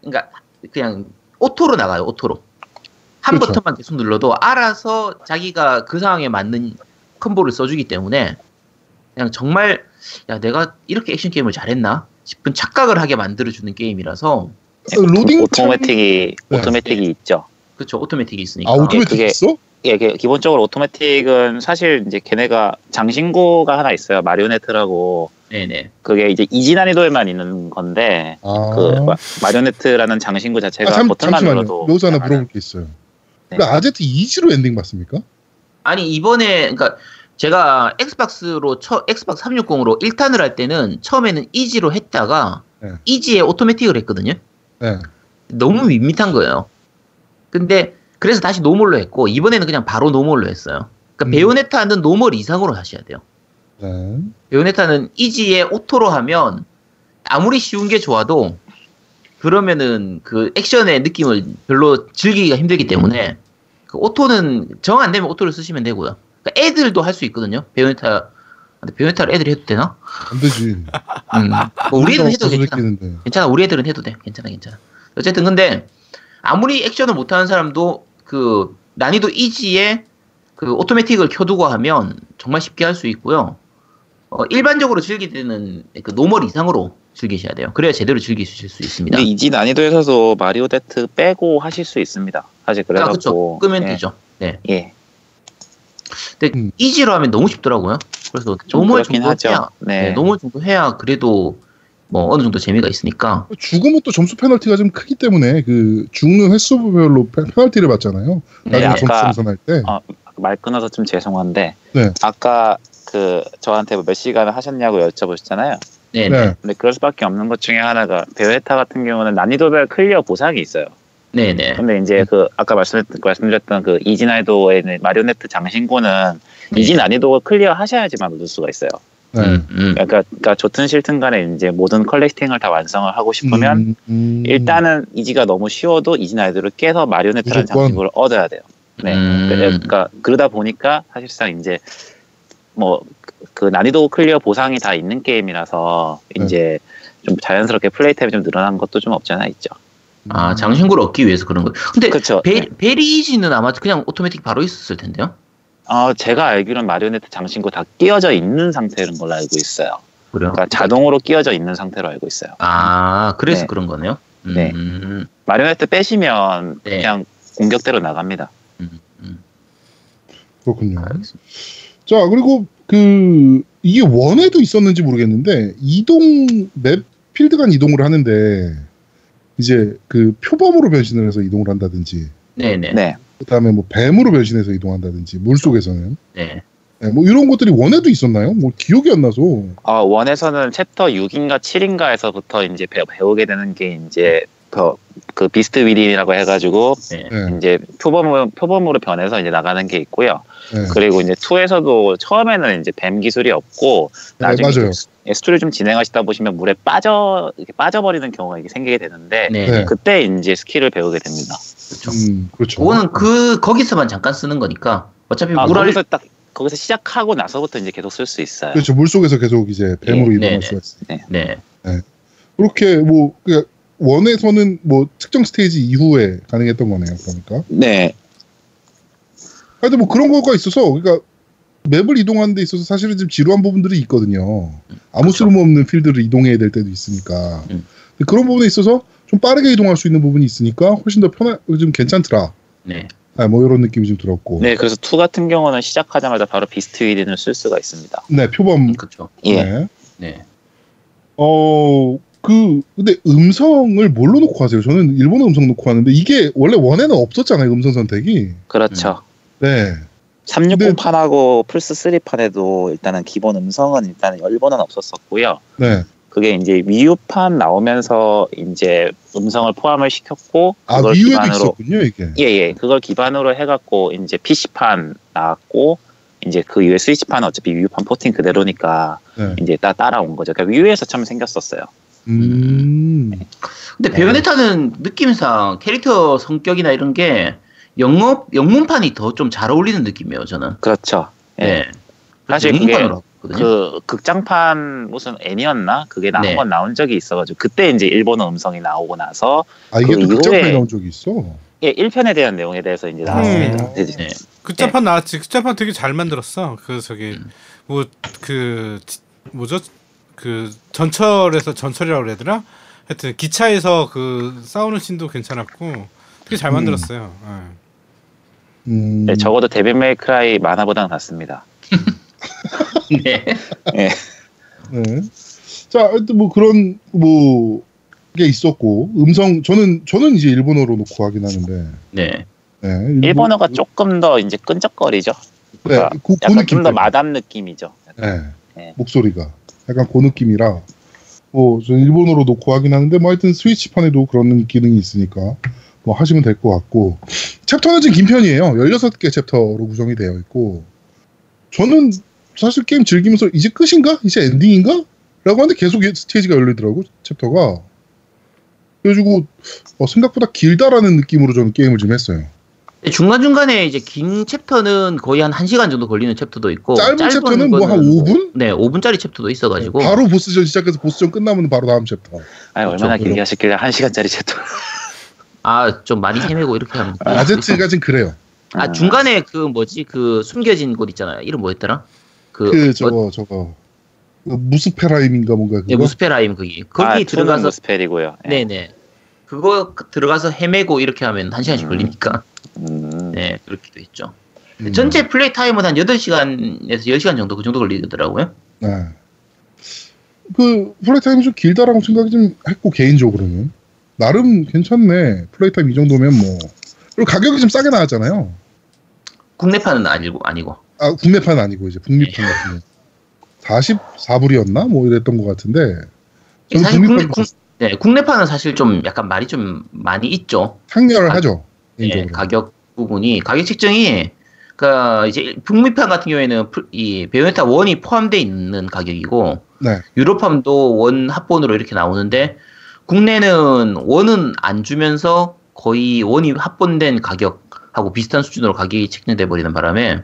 그러니까 그냥 auto로 나가요 auto로 한 그렇죠. 버튼만 계속 눌러도 알아서 자기가 그 상황에 맞는 콤보를 써주기 때문에 그냥 정말 야 내가 이렇게 액션 게임을 잘했나 싶은 착각을 하게 만들어주는 게임이라서 어, 로딩 오토매틱이 네. 오토매틱이 있죠. 그렇죠 오토매틱이 있으니까 아 오토매틱 그게- 있어? 예, 이게 기본적으로 오토매틱은 사실 이제 걔네가 장신구가 하나 있어요. 마리오네트라고 네네 그게 이제 easy 난이도에만 있는 건데 아. 그 마- 마리오네트라는 장신구 자체가 아, 잠, 버튼만 잠시만요. 눌러도 여기서 하나. 물어볼 게 있어요. 네. 그러니까 아제트 easy로 엔딩 맞습니까? 아니 이번에 그러니까 제가 엑스박스로 처, 엑스박스 360으로 1탄을 할 때는 처음에는 easy로 했다가 네. easy에 오토매틱을 했거든요. 네. 너무 밋밋한 거예요. 근데 그래서 다시 normal로 했고 이번에는 그냥 바로 normal로 했어요. 그러니까 음. 베요네타는 normal 이상으로 하셔야 돼요. 네. 베요네타는 easy에 auto로 하면 아무리 쉬운 게 좋아도 그러면은 그 액션의 느낌을 별로 즐기기가 힘들기 때문에 그 auto는 정 안 되면 auto를 쓰시면 되고요. 그러니까 애들도 할 수 있거든요. 베요네타 근데 베요네타를 애들이 해도 되나? 안 되지. 음. 뭐 우리 애들은 해도 괜찮아. 느끼는데. 괜찮아. 우리 애들은 해도 돼. 괜찮아, 괜찮아. 어쨌든 근데 아무리 액션을 못하는 사람도 그 난이도 easy에 그 오토매틱을 켜두고 하면 정말 쉽게 할 수 있고요. 어, 일반적으로 즐기는 그 normal 이상으로 즐기셔야 돼요. 그래야 제대로 즐기실 수 있습니다. 근데 easy 난이도에서도 마리오네트 빼고 하실 수 있습니다. 사실 아, 그쵸. 그래갖고 끄면 예, 되죠. 네. 예, 근데 음. easy로 하면 너무 쉽더라고요. 그래서 좀 normal 정도 하죠. 해야, 네. 네, normal 정도 해야 그래도 뭐 어느 정도 재미가 있으니까. 죽으면 또 점수 페널티가 좀 크기 때문에 그 죽는 횟수별로 페- 페널티를 받잖아요. 네, 아까. 아, 말 끊어서 좀 죄송한데 네. 아까 그 저한테 뭐 몇 시간을 하셨냐고 여쭤보셨잖아요. 네. 네. 네. 근데 그럴 수밖에 없는 것 중에 하나가 베요네타 같은 경우는 난이도별 클리어 보상이 있어요. 네. 네. 근데 이제 그 아까 말씀 말씀드렸던 그 easy 난이도에 있는 마리오네트 장신구는 easy 난이도 클리어 하셔야지만 얻을 수가 있어요. 네. 음, 음. 그러니까, 그러니까 좋든 싫든 간에 이제 모든 collecting을 다 완성을 하고 싶으면 음, 음. 일단은 easy가 너무 쉬워도 easy 난이도를 깨서 마리오네트라는. 장신구를 얻어야 돼요. 네. 음. 그러니까 그러다 보니까 사실상 이제 뭐 그 난이도 클리어 보상이 다 있는 게임이라서 네. 이제 좀 자연스럽게 play time이 좀 늘어난 것도 좀 없지 않아 있죠. 아, 장신구를 얻기 위해서 그런 거. 근데 그렇죠. 베, very easy는 아마 그냥 오토매틱 바로 있었을 텐데요. 어, 제가 알기로는 마리오네트 장신구 다 끼워져 있는 상태인 걸로 알고 있어요. 그래요? 그러니까 자동으로 끼워져 있는 상태로 알고 있어요. 아, 그래서 네. 그런 거네요. 음, 네. 음, 마리오네트 빼시면 네. 그냥 공격대로 나갑니다. 음, 음. 그렇군요. 알겠습니다. 자 그리고 그 이게 one에도 있었는지 모르겠는데 이동 map 필드 간 이동을 하는데 이제 그 표범으로 변신을 해서 이동을 한다든지 네네. 네. 네. 그다음에 뭐 뱀으로 변신해서 이동한다든지 물 속에서는 네. 네, 뭐 이런 것들이 one에도 있었나요? 뭐 기억이 안 나서 어, one에서는 챕터 6인가 7인가에서부터 이제 배, 배우게 되는 게 이제 그, 그 Beast Within이라고 해가지고 네. 네, 이제 표범으로, 표범으로 변해서 이제 나가는 게 있고요. 네. 그리고 이제 2에서도 처음에는 이제 뱀 기술이 없고 네, 나중에 맞아요. 스- 스토리 좀 진행하시다 보시면 물에 빠져 이렇게 빠져버리는 경우가 이게 생기게 되는데 네. 네. 그때 이제 스킬을 배우게 됩니다. 그렇죠. 음, 그렇죠. 그거는 그 거기서만 잠깐 쓰는 거니까 어차피 아, 물알 거기서 딱 거기서 시작하고 나서부터 이제 계속 쓸 수 있어요. 그렇죠. 물 속에서 계속 이제 뱀으로 네, 이동할 네, 수가 있어요. 네. 그렇게 뭐 그러니까 원에서는 뭐 특정 스테이지 이후에 가능했던 거네요. 그러니까. 네, 하여튼 뭐 그런 거가 있어서 그러니까 맵을 이동하는 데 있어서 사실은 좀 지루한 부분들이 있거든요. 아무 그렇죠. 쓸모없는 필드를 이동해야 될 때도 있으니까. 음. 그런 부분에 있어서 좀 빠르게 이동할 수 있는 부분이 있으니까 훨씬 더 편하, 좀 괜찮더라. 네. 아, 뭐 이런 느낌이 좀 들었고. 네, 그래서 2 같은 경우는 시작하자마자 바로 비스트 위린을 쓸 수가 있습니다. 네, 표범. 그렇죠. 예, 네. 네. 어, 그, 근데 음성을 뭘로 놓고 하세요? 저는 일본어 음성 놓고 하는데 이게 원래 원에는 없었잖아요, 음성 선택이. 그렇죠. 네. 360판하고 플스 3판에도 일단은 기본 음성은 일단 일본어는 없었었고요. 네. 그게 이제 위유판 나오면서 이제 음성을 포함을 시켰고 아, 그걸 위유에도 기반으로. 예예 그걸 기반으로 해갖고 이제 PC판 나왔고 이제 그 이후에 스위치판은 어차피 위유판 포팅 그대로니까 네. 이제 따, 따라온 거죠. 그러니까 위유에서 처음 생겼었어요. 음. 근데 네. 베요네타는 느낌상 캐릭터 성격이나 이런 게 영업 영문판이 더 좀 잘 어울리는 느낌이에요. 저는. 그렇죠. 예. 네. 사실 그게 그 극장판 무슨 애니였나 그게 나 네. 한번 나온 적이 있어가지고 그때 이제 일본어 음성이 나오고 나서 아, 이게 그또 극장판에 나온 적이 있어? 예 1편에 대한 내용에 대해서 이제 나왔습니다. 음. 이제 네. 극장판 나왔지. 극장판 되게 잘 만들었어. 그 저기 음. 뭐그 뭐죠? 그 전철에서 전철이라고 그래야 되나? 하여튼 기차에서 그 싸우는 씬도 괜찮았고 되게 잘 음. 만들었어요. 예. 음. 네, 적어도 데빌 메이크라이 만화보다는 낫습니다. 네. 예. 네. 자, 하여튼 뭐 그런 뭐 게 있었고 음성 저는 저는 이제 일본어로 놓고 하긴 하는데 네. 네, 일본- 일본어가 조금 더 이제 끈적거리죠. 네, 그러니까 그, 그 약간 느낌 좀더 때문에. 마담 느낌이죠. 네. 네. 목소리가 약간 그 느낌이라 뭐 저는 일본어로 놓고 하긴 하는데 뭐 하여튼 스위치판에도 그런 기능이 있으니까 뭐 하시면 될 것 같고 챕터는 지금 긴 편이에요 16개 챕터로 구성이 되어 있고 저는 사실 게임 즐기면서 이제 끝인가? 이제 엔딩인가? 라고 하는데 계속 스테이지가 열리더라고 챕터가 그래가지고 어, 생각보다 길다라는 느낌으로 저는 게임을 좀 했어요 중간중간에 이제 긴 챕터는 거의 한 1시간 정도 걸리는 챕터도 있고 짧은 챕터는 뭐한 거는 5분? 네, 5분짜리 챕터도 있어 가지고 바로 보스전 시작해서 보스전 끝나면 바로 다음 챕터 아니, 얼마나 그렇죠. 길게 하셨길래 한 시간짜리 챕터. 아, 좀 많이 헤매고 이렇게 하면 아제트가 지금 그래요 아, 중간에 그 뭐지? 그 숨겨진 곳 있잖아요. 이름 뭐였더라? 그, 그 어, 저거 저거 그 무스페라임인가 뭔가 그거 네, 무스페라임 거기. 거기 아, 들어가서 들어가서 스펠이고요. 네, 네. 그거 들어가서 헤매고 이렇게 하면 한 시간씩 음. 걸리니까. 음, 네, 그렇기도 했죠. 음. 전체 플레이 타임은 한 8시간에서 10시간 정도 그 정도 걸리더라고요. 네. 그 플레이 타임이 좀 길다라고 생각이 좀 했고 개인적으로는 나름 괜찮네 플레이 타임 이 정도면 뭐 그리고 가격이 좀 싸게 나왔잖아요 국내판은 아니고 아니고. 아 국내판 아니고 이제 북미판 네. 같은 거 44불이었나? 뭐 이랬던 것 같은데. 저는 사실 국내, 국, 네, 국내판은 사실 좀 약간 말이 좀 많이 있죠. 상렬을 아, 하죠 네, 가격 부분이. 가격 책정이 그러니까 이제 북미판 같은 경우에는 풀- 이 베요네타 one이 포함되어 있는 가격이고 네. 유로판도 one 합본으로 이렇게 나오는데 국내는 one은 안 주면서 거의 one이 합본된 가격하고 비슷한 수준으로 가격이 책정돼 버리는 바람에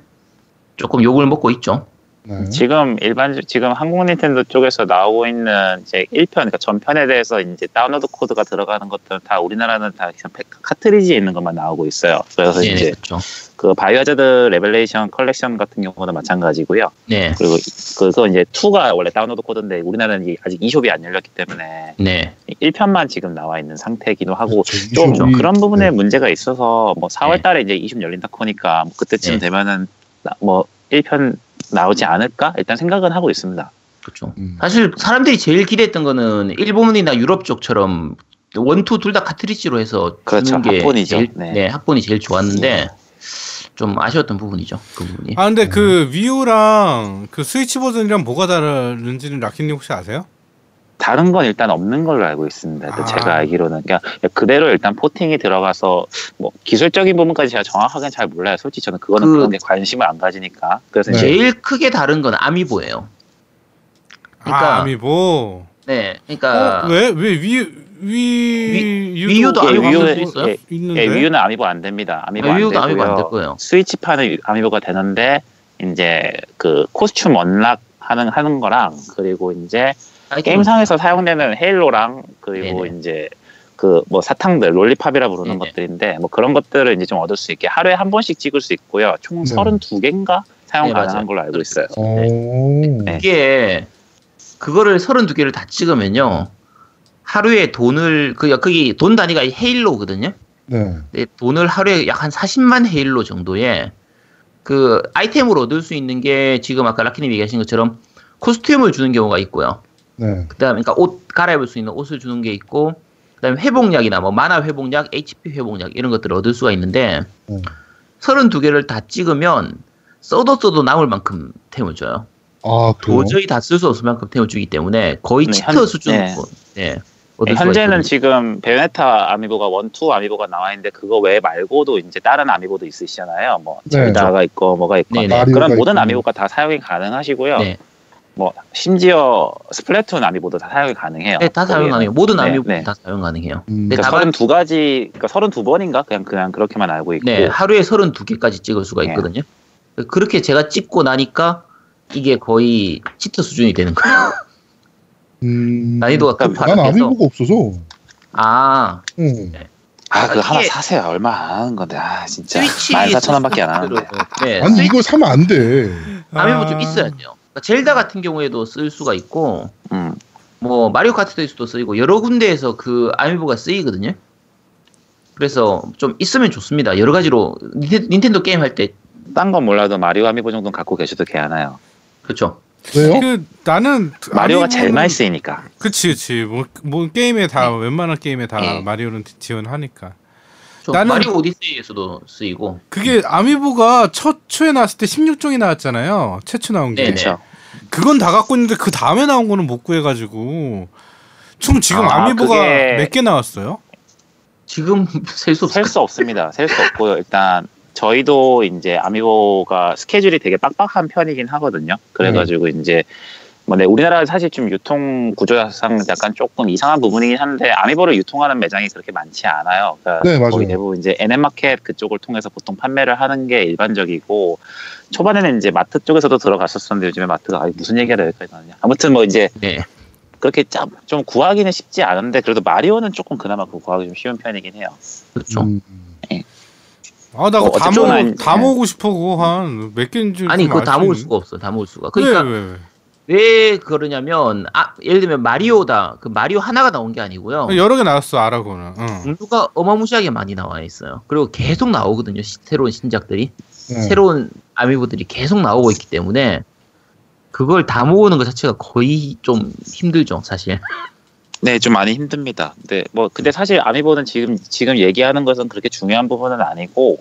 조금 욕을 먹고 있죠. 네. 지금 일반 지금 한국 닌텐도 쪽에서 나오고 있는 이제 1편 그러니까 전편에 대해서 이제 다운로드 코드가 들어가는 것들은 다 우리나라는 다 그냥 팩- 카트리지에 있는 것만 나오고 있어요. 그래서 네, 이제 그렇죠. 그 바이오하자드 레벨레이션 컬렉션 같은 경우도 마찬가지고요. 네, 그리고 그거 이제 2가 원래 다운로드 코드인데 우리나라는 아직 e숍이 안 열렸기 때문에 네, 1편만 지금 나와 있는 상태이기도 하고 그렇죠. 좀 이숍이- 그런 부분에 네. 문제가 있어서 뭐 4월 네. 달에 이제 e숍 열린다고 하니까 뭐 그때쯤 네. 되면은 나- 뭐 1편 나오지 않을까 일단 생각은 하고 있습니다. 그렇죠. 음. 사실 사람들이 제일 기대했던 거는 일본이나 유럽 쪽처럼 원투 둘 다 카트리지로 해서 그렇죠. 주는 게 합본이죠. 제일, 네. 네. 합본이 제일 좋았는데 좀 아쉬웠던 부분이죠. 그 부분이. 아 근데 그 위유랑 그 스위치 버전이랑 뭐가 다른지는 라키님 혹시 아세요? 다른 건 일단 없는 걸로 알고 있습니다. 아. 제가 알기로는 그냥 그대로 일단 포팅이 들어가서 뭐 기술적인 부분까지 제가 정확하게는 잘 몰라요. 솔직히 저는 그거는 그- 그... 런게 관심을 안 가지니까. 그래서 네. 제일 크게 다른 건 아미보예요. 그러니까- 아, 아미보. 네, 그러니까 어, 왜? 왜 위, 위, 위- 위유도 예, 아미보 쓸수 있어요? 예, 있는데. 예, 위유는 아미보 안 됩니다. 아미보 안 위유도 되고요. 아미보 안될 거예요. 스위치판은 아미보가 되는데 이제 그 코스튬 unlock 하는 하는 거랑 그리고 이제 게임상에서 사용되는 halo랑 그리고 네네. 이제 그 뭐 사탕들 lollipop이라 부르는 네네. 것들인데 뭐 그런 것들을 이제 좀 얻을 수 있게 하루에 한 번씩 찍을 수 있고요. 총 네. 32개인가 사용 네, 가능한. 걸로 알고 있어요. 오. 네. 이게 그거를 32개를 다 찍으면요. 하루에 돈을 그 거기 돈 단위가 halo거든요. 네. 네, 돈을 하루에 약 한 40만 halo 정도의 그 아이템을 얻을 수 있는 게 지금 아까 라키님 얘기하신 것처럼 코스튬을 주는 경우가 있고요. 네. 그다음에 그러니까 옷 갈아입을 수 있는 옷을 주는 게 있고 그다음에 회복약이나 뭐 마나 회복약, HP 회복약 이런 것들을 얻을 수가 있는데 음. 32개를 다 찍으면 써도 써도 남을 만큼 템을 줘요. 아? 도저히 다 쓸 수 없을 만큼 템을 주기 때문에 거의 네, 치터 현- 수준으로 네. 네, 네, 현재는 있거든요. 지금 베요네타 아미보가 one two 아미보가 나와 있는데 그거 외에 말고도 이제 다른 아미보도 있으시잖아요. 뭐 네. 젤다가 있고 뭐가 있고 네네. 마리오가 그런 모든 있고. 아미보가 다 사용이 가능하시고요. 네. 뭐 심지어 스플래툰 아미보도 다 사용이 가능해요. 네, 다 사용. 가능해요. 모든 네, 아미보 네. 다 사용 가능해요. 음. 네, 그러니까 다만 32가지, 그러니까 32번인가? 그냥, 그냥 그렇게만 알고 있고. 네, 하루에 32개까지 찍을 수가 네. 있거든요. 그렇게 제가 찍고 나니까 이게 거의 치터 수준이 되는 거예요. 음. 난이도가 그러니까 난 급하해서 아미보가 없어서. 아, 응. 아, 그거 하나 사세요. 얼마 안 하는 건데. 아, 진짜. 스위치 14,000원밖에 안 하는데. 네, 아니, 이걸 사면 안 돼. 아미보 좀 있어야 돼요. 그러니까 젤다 같은 경우에도 쓸 수가 있고 음. 뭐 마리오 카트에서도 쓰이고 여러 군데에서 그 아미보가 쓰이거든요. 그래서 좀 있으면 좋습니다. 여러 가지로 닌텐, 닌텐도 게임 할 때 딴 건 몰라도 마리오 아미보 정도는 갖고 계셔도 개하나요. 그렇죠. 왜요? 그 나는 마리오가 제일 아미보는- 많이 쓰이니까. 그치 그치 뭐, 뭐 게임에 다 웬만한 게임에 다 네. 마리오는 지원하니까 저 나는- 마리오 오디세이에서도 쓰이고 그게 아미보가 첫 초에 나왔을 때 16종이 나왔잖아요 최초 나온 게 네네. 그건 다 갖고 있는데 그 다음에 나온 거는 못 구해가지고 총 지금 아, 아미보가 그게- 몇개 나왔어요? 지금 셀 수 없을 셀수 없습니다. 셀 수 없고요. 일단 저희도 이제 아미보가 스케줄이 되게 빡빡한 편이긴 하거든요. 그래가지고 이제 뭐 네, 우리나라 사실 좀 유통 구조상 약간 조금 이상한 부분이긴 한데 아미보를 유통하는 매장이 그렇게 많지 않아요. 그러니까 네, 맞아요. 거의 대부분 이제 NM마켓 그쪽을 통해서 보통 판매를 하는 게 일반적이고 초반에는 이제 마트 쪽에서도 들어갔었었는데 요즘에 마트가 아니, 무슨 얘기를 여기까지 나느냐. 아무튼 뭐 이제 네. 그렇게 참- 좀 구하기는 쉽지 않은데 그래도 마리오는 조금 그나마 그 구하기 좀 쉬운 편이긴 해요. 그렇죠. 음. 아나뭐 그거 다 어쨌든 먹, 아니- 다 네. 먹고 싶어 그거 한 몇 개인지 아니 좀 그거 다 있는- 수가 없어. 다 먹을 수가. 그러니까 왜, 왜, 왜? 왜 그러냐면 아 예를 들면 마리오다. 그 마리오 하나가 나온 게 아니고요. 여러 개 나왔어 알아 그거는 응. 종류가 어마무시하게 많이 나와 있어요. 그리고 계속 나오거든요. 시- 새로운 신작들이. 네. 새로운 아미보들이 계속 나오고 있기 때문에 그걸 다 모으는 것 자체가 거의 좀 힘들죠, 사실. 네, 좀 많이 힘듭니다. 근데 뭐 근데 사실 아미보는 지금 지금 얘기하는 것은 그렇게 중요한 부분은 아니고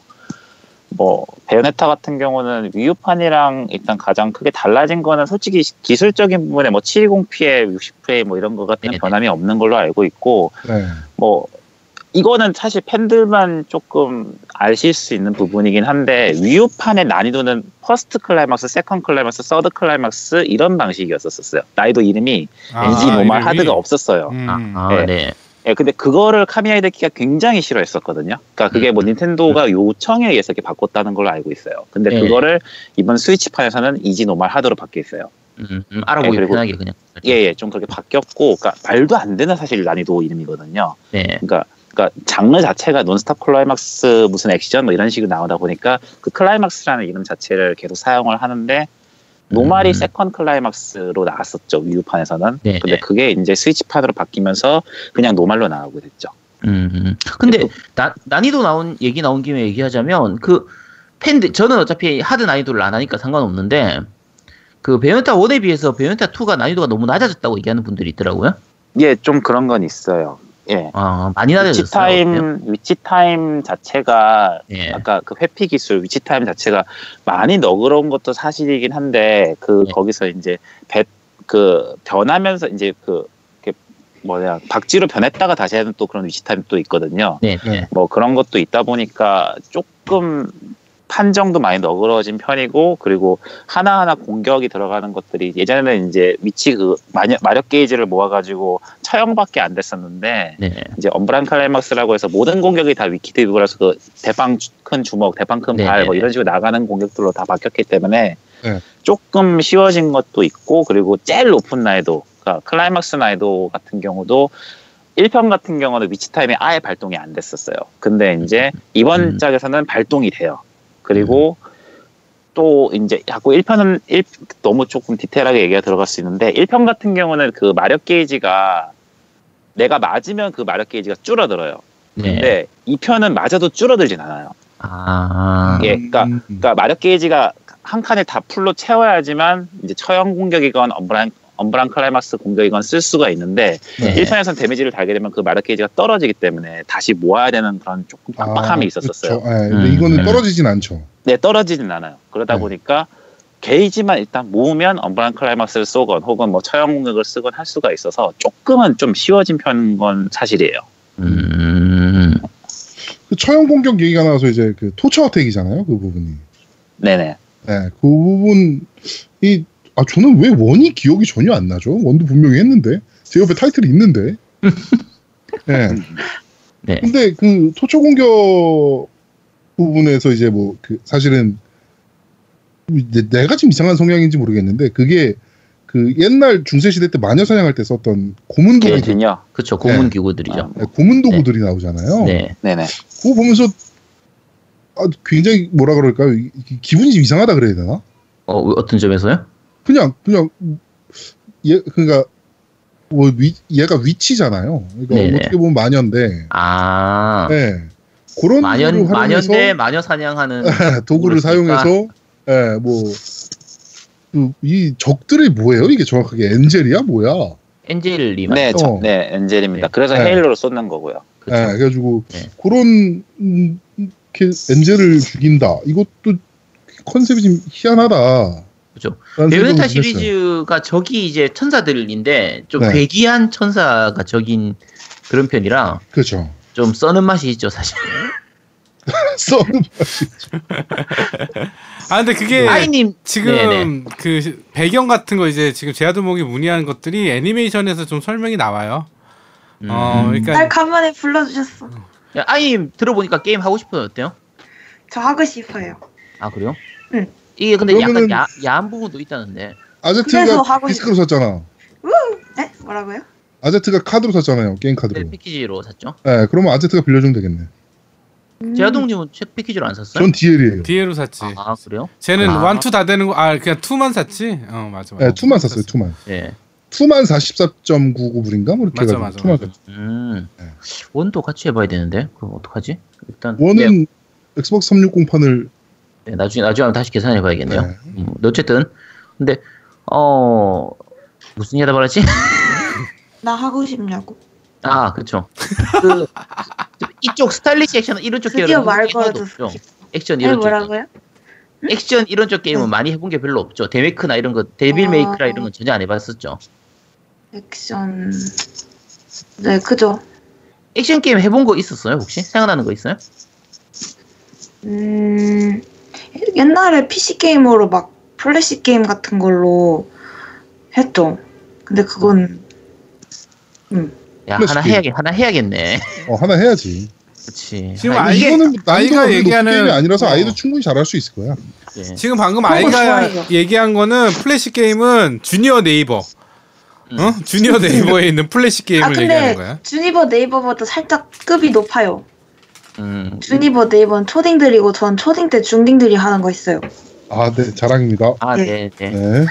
뭐 베요네타 같은 경우는 위유판이랑 일단 가장 크게 달라진 거는 솔직히 기술적인 부분에 뭐 720p에 60프레임 뭐 이런 거 같은 네네. 변함이 없는 걸로 알고 있고 네. 뭐 이거는 사실 팬들만 조금 아실 수 있는 부분이긴 한데 위유판의 난이도는 First Climax, Second Climax, Third Climax 이런 방식이었었어요. 난이도 이름이 아, NG 노말 이름이? hard가 없었어요. 음. 아, 아, 네. 네. 예, 근데 그거를 카미야 히데키가 굉장히 싫어했었거든요. 그러니까 그게 뭐 닌텐도가 요청에 의해서 이렇게 바꿨다는 걸로 알고 있어요. 근데 네. 그거를 이번 스위치판에서는 easy normal hard로 바뀌어 있어요. 음, 음, 알아보기 네, 그리고- 편하게 그냥. 예, 예, 좀 그렇게 바뀌었고, 그러니까 말도 안 되는 사실 난이도 이름이거든요. 네. 그러니까 그러니까 장르 자체가 논스톱 클라이막스 무슨 액션 뭐 이런 식으로 나오다 보니까 그 클라이막스라는 이름 자체를 계속 사용을 하는데 노말이 음. Second Climax로 나왔었죠 Wii U판에서는. 네, 근데 네. 그게 이제 스위치판으로 바뀌면서 그냥 노말로 나오게 됐죠. 음, 음. 근데 나, 난이도 나온 얘기 나온 김에 얘기하자면 그 팬들 저는 어차피 하드 난이도를 안 하니까 상관없는데 그 베요네타 1에 비해서 베요네타 2가 난이도가 너무 낮아졌다고 얘기하는 분들이 있더라고요. 예, 좀 그런 건 있어요. 예. 아, 많이 Witch 낮아졌어요. Time, Witch Time 자체가 예. 아까 그 회피 기술 Witch Time 자체가 많이 너그러운 것도 사실이긴 한데 그 예. 거기서 이제 배 그 변하면서 이제 그 뭐냐 박쥐로 변했다가 다시 하는 또 그런 Witch Time 또 있거든요. 네, 네. 네. 뭐 그런 것도 있다 보니까 조금 판정도 많이 너그러진 편이고 그리고 하나하나 공격이 들어가는 것들이 예전에는 이제 Witch 그 마력, 마력 게이지를 모아가지고 처형밖에 안 됐었는데 네. 이제 Umbran Climax라고 해서 모든 공격이 다 Wicked Weave라서 그 대빵 주- 큰 주먹, 대빵 큰발 네네네. 뭐 이런 식으로 나가는 공격들로 다 바뀌었기 때문에 네. 조금 쉬워진 것도 있고 그리고 제일 높은 난이도, 그러니까 클라이막스 난이도 같은 경우도 1편 같은 경우는 Witch Time이 아예 발동이 안 됐었어요. 근데 이제 이번 음. 작에서는 발동이 돼요. 그리고 또 이제 자꾸 1편은 일 너무 조금 디테일하게 얘기가 들어갈 수 있는데 1편 같은 경우는 그 마력 게이지가 내가 맞으면 그 마력 게이지가 줄어들어요. 네. 근데 2편은 맞아도 줄어들진 않아요. 아, 예, 그러니까 음, 그러니까 마력 게이지가 한 칸을 다 full로 채워야지만 이제 처형 공격이건 Umbran Umbran Climax 공격이건 쓸 수가 있는데 네. 1편에서는 데미지를 달게 되면 그 마력 게이지가 떨어지기 때문에 다시 모아야 되는 그런 조금 빡빡함이 있었어요. 그렇죠. 예, 근데 음, 이거는 네. 떨어지진 않죠. 네, 떨어지진 않아요. 그러다 네. 보니까 게이지만 일단 모으면 Umbran Climax를 쏘건 혹은 뭐 처형 공격을 쓰건 할 수가 있어서 조금은 좀 쉬워진 편인 건 사실이에요. 음, 그 처형 공격 얘기가 나와서 이제 그 Torture Attack이잖아요. 그 부분이. 네네. 네, 그 부분이 아 저는 왜 one이 기억이 전혀 안 나죠? one도 분명히 했는데 제 옆에 타이틀이 있는데. 네. 네. 근데 그 토처 공격 부분에서 이제 뭐 그 사실은 내- 내가 좀 이상한 성향인지 모르겠는데 그게 그 옛날 중세 시대 때 마녀 사냥할 때 썼던 고문 도구들, 게이지는요. 그쵸. 고문 네. 기구들이죠. 네, 고문 도구들이 나오잖아요. 네. 네 네. 그거 보면서 아, 굉장히 뭐라 그럴까요? 기분이 좀 이상하다 그래야 되나? 어, 어떤 점에서요? 그냥 그냥 얘 그러니까 뭐 위, 얘가 위치잖아요. 그러니까 네네. 어떻게 보면 마녀인데, 아, 네. 그런 마녀, 마녀인데 마녀 사냥하는 도구를 도구를. 사용해서, 예, 뭐. 그, 이 적들이 뭐예요? 이게 정확하게 엔젤이야 뭐야? 엔젤리 네, 어. 저, 네, 엔젤입니다. 네. 그래서 네. 헤일로로 쏟는 거고요. 예, 그쵸. 그래가지고 네. 그런 음, 이렇게 엔젤을 죽인다. 이것도 컨셉이 좀 희한하다. 그죠. 베요네타. 시리즈가 적이 이제 천사들인데 좀 네. 괴기한 천사가 적인 그런 편이라 그렇죠. 좀 써는 맛이 있죠 사실. 써는 아 근데 그게 아이님 지금 네네. 그 배경 같은 거 이제 지금 제아도목이 문의하는 것들이 애니메이션에서 좀 설명이 나와요. 음. 어, 그러니까 날 간만에 불러주셨어. 야, 아이님 들어보니까 게임 하고 싶어요 어때요? 저 하고 싶어요. 아 그래요? 응. 이게 근데 그러면은- 약간 야, 야한 부분도 있다는데. 아제트가 디스크로 샀잖아. 네? 뭐라고요? 아제트가 카드로 샀잖아요. 게임 카드로. 네, 패키지로 샀죠. 네, 그러면 아제트가 빌려주면 되겠네. 음, 제아동님은 책 패키지로 안 샀어요? 전 DL이에요. DL로 샀지. 아 그래요? 쟤는 아. one two 다 되는 거, 아 그냥 two만 샀지. 어 맞아 맞아. 네, two만 샀어요. two만. 네. two만 44.99불인가 뭐 이렇게 맞아, 맞아, 투만 맞아. 샀죠. 음. 네. 원도 같이 해봐야 되는데 그럼 어떡하지? 일단 네, 원은 엑스박스 360판을 네, 나중에 나중에 한번 다시 계산해 봐야겠네요. 네. 음, 어쨌든 근데 어 무슨 얘기하다 말았지? 나 하고 싶냐고. 아 그렇죠. 그 이쪽 스타일리시 액션 이런 쪽 드디어 게임은 말 걸어줬어. 액션 이런 쪽 뭐라고요? 액션 이런 쪽 게임은 응. 많이 해본 게 별로 없죠. 데메크나 이런 거 데빌 아. 메이크라 이런 건 전혀 안 해봤었죠. 액션. 네, 그죠. 액션 게임 해본 거 있었어요 혹시 생각나는 거 있어요? 음, 옛날에 PC 게임으로 막 플래시 게임 같은 걸로 했죠. 근데 그건 야 플래시 하나 게임. 해야겠 하나 해야겠네. 어, 하나 해야지. 그렇지. 지금 아이- 이게- 이거는 아이가 얘기하는- 게임이 아니라서 어. 아이도 충분히 잘할 수 있을 거야. 예. 지금 방금 아이가. 얘기한 거는 플래시 게임은 주니어 네이버. 음. 어? 주니어 네이버에 있는 플래시 게임을 아 얘기하는 거야. 주니어 네이버보다 살짝 급이 높아요. 음, 주니버 네이버는 초딩들이고 전 초딩 때 중딩들이 하는 거 있어요. 아, 네, 자랑입니다. 아, 예. 네, 네. 네.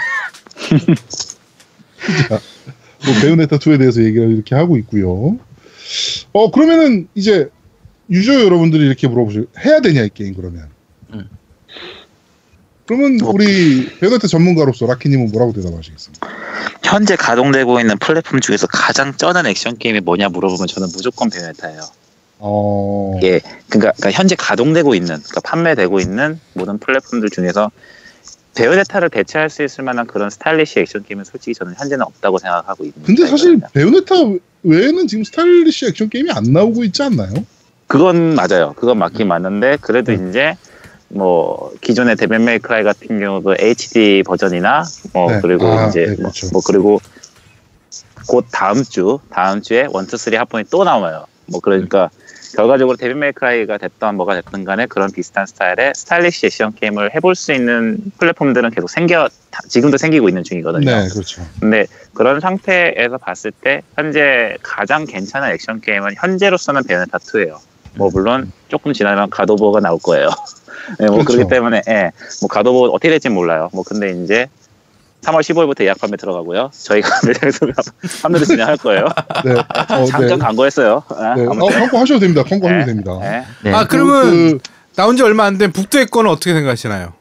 자, 뭐 베요네타 2에 대해서 얘기를 이렇게 하고 있고요. 어 그러면은 이제 유저 여러분들이 이렇게 물어보실 해야 되냐 이 게임 그러면. 음. 그러면 뭐- 우리 베요네타 전문가로서 라키님은 뭐라고 대답하시겠습니까? 현재 가동되고 있는 플랫폼 중에서 가장 쩌는 액션 게임이 뭐냐 물어보면 저는 무조건 베요네타예요. 어, 예, 그러니까, 그러니까 현재 가동되고 있는, 그러니까 판매되고 있는 모든 플랫폼들 중에서 베요네타를 대체할 수 있을 만한 그런 스타일리시 액션 게임은 솔직히 저는 현재는 없다고 생각하고 있는. 근데 사실. 베요네타 외에는 지금 스타일리시 액션 게임이 안 나오고 있지 않나요? 그건 맞아요. 그건 맞긴 맞는데 그래도 음. 이제 뭐 기존의 Devil May Cry 같은 경우도 HD 버전이나 뭐 네. 그리고 아, 이제 네, 뭐, 그렇죠. 뭐 그리고 곧 다음 주 다음 주에 one two three 합본이 또 나와요. 뭐 그러니까 결과적으로 Devil May Cry가 됐던 뭐가 됐든 간에 그런 비슷한 스타일의 스타일리시 액션 게임을 해볼 수 있는 플랫폼들은 계속 생겨 다- 지금도 생기고 있는 중이거든요. 네, 그렇죠. 근데 그런 상태에서 봤을 때 현재 가장 괜찮은 액션 게임은 현재로서는 베요네타 2예요. 뭐 물론 조금 지나면 가도버가 나올 거예요. 네, 뭐 그렇죠. 그렇기 때문에 예, 뭐 가도버 어떻게 될지 몰라요. 뭐 근데 이제 3월 15일부터 예약 판매 들어가고요. 저희가 매장에서 판매도 진행할 거예요. 네, 어, 잠깐 네. 광고했어요. 예, 네. 어, 아무튼 광고 하셔도 됩니다. 광고 하셔도 네. 됩니다. 예. 네. 아 그- 그러면 그, 나온 지 얼마 안 된 북두의 거는 어떻게 생각하시나요?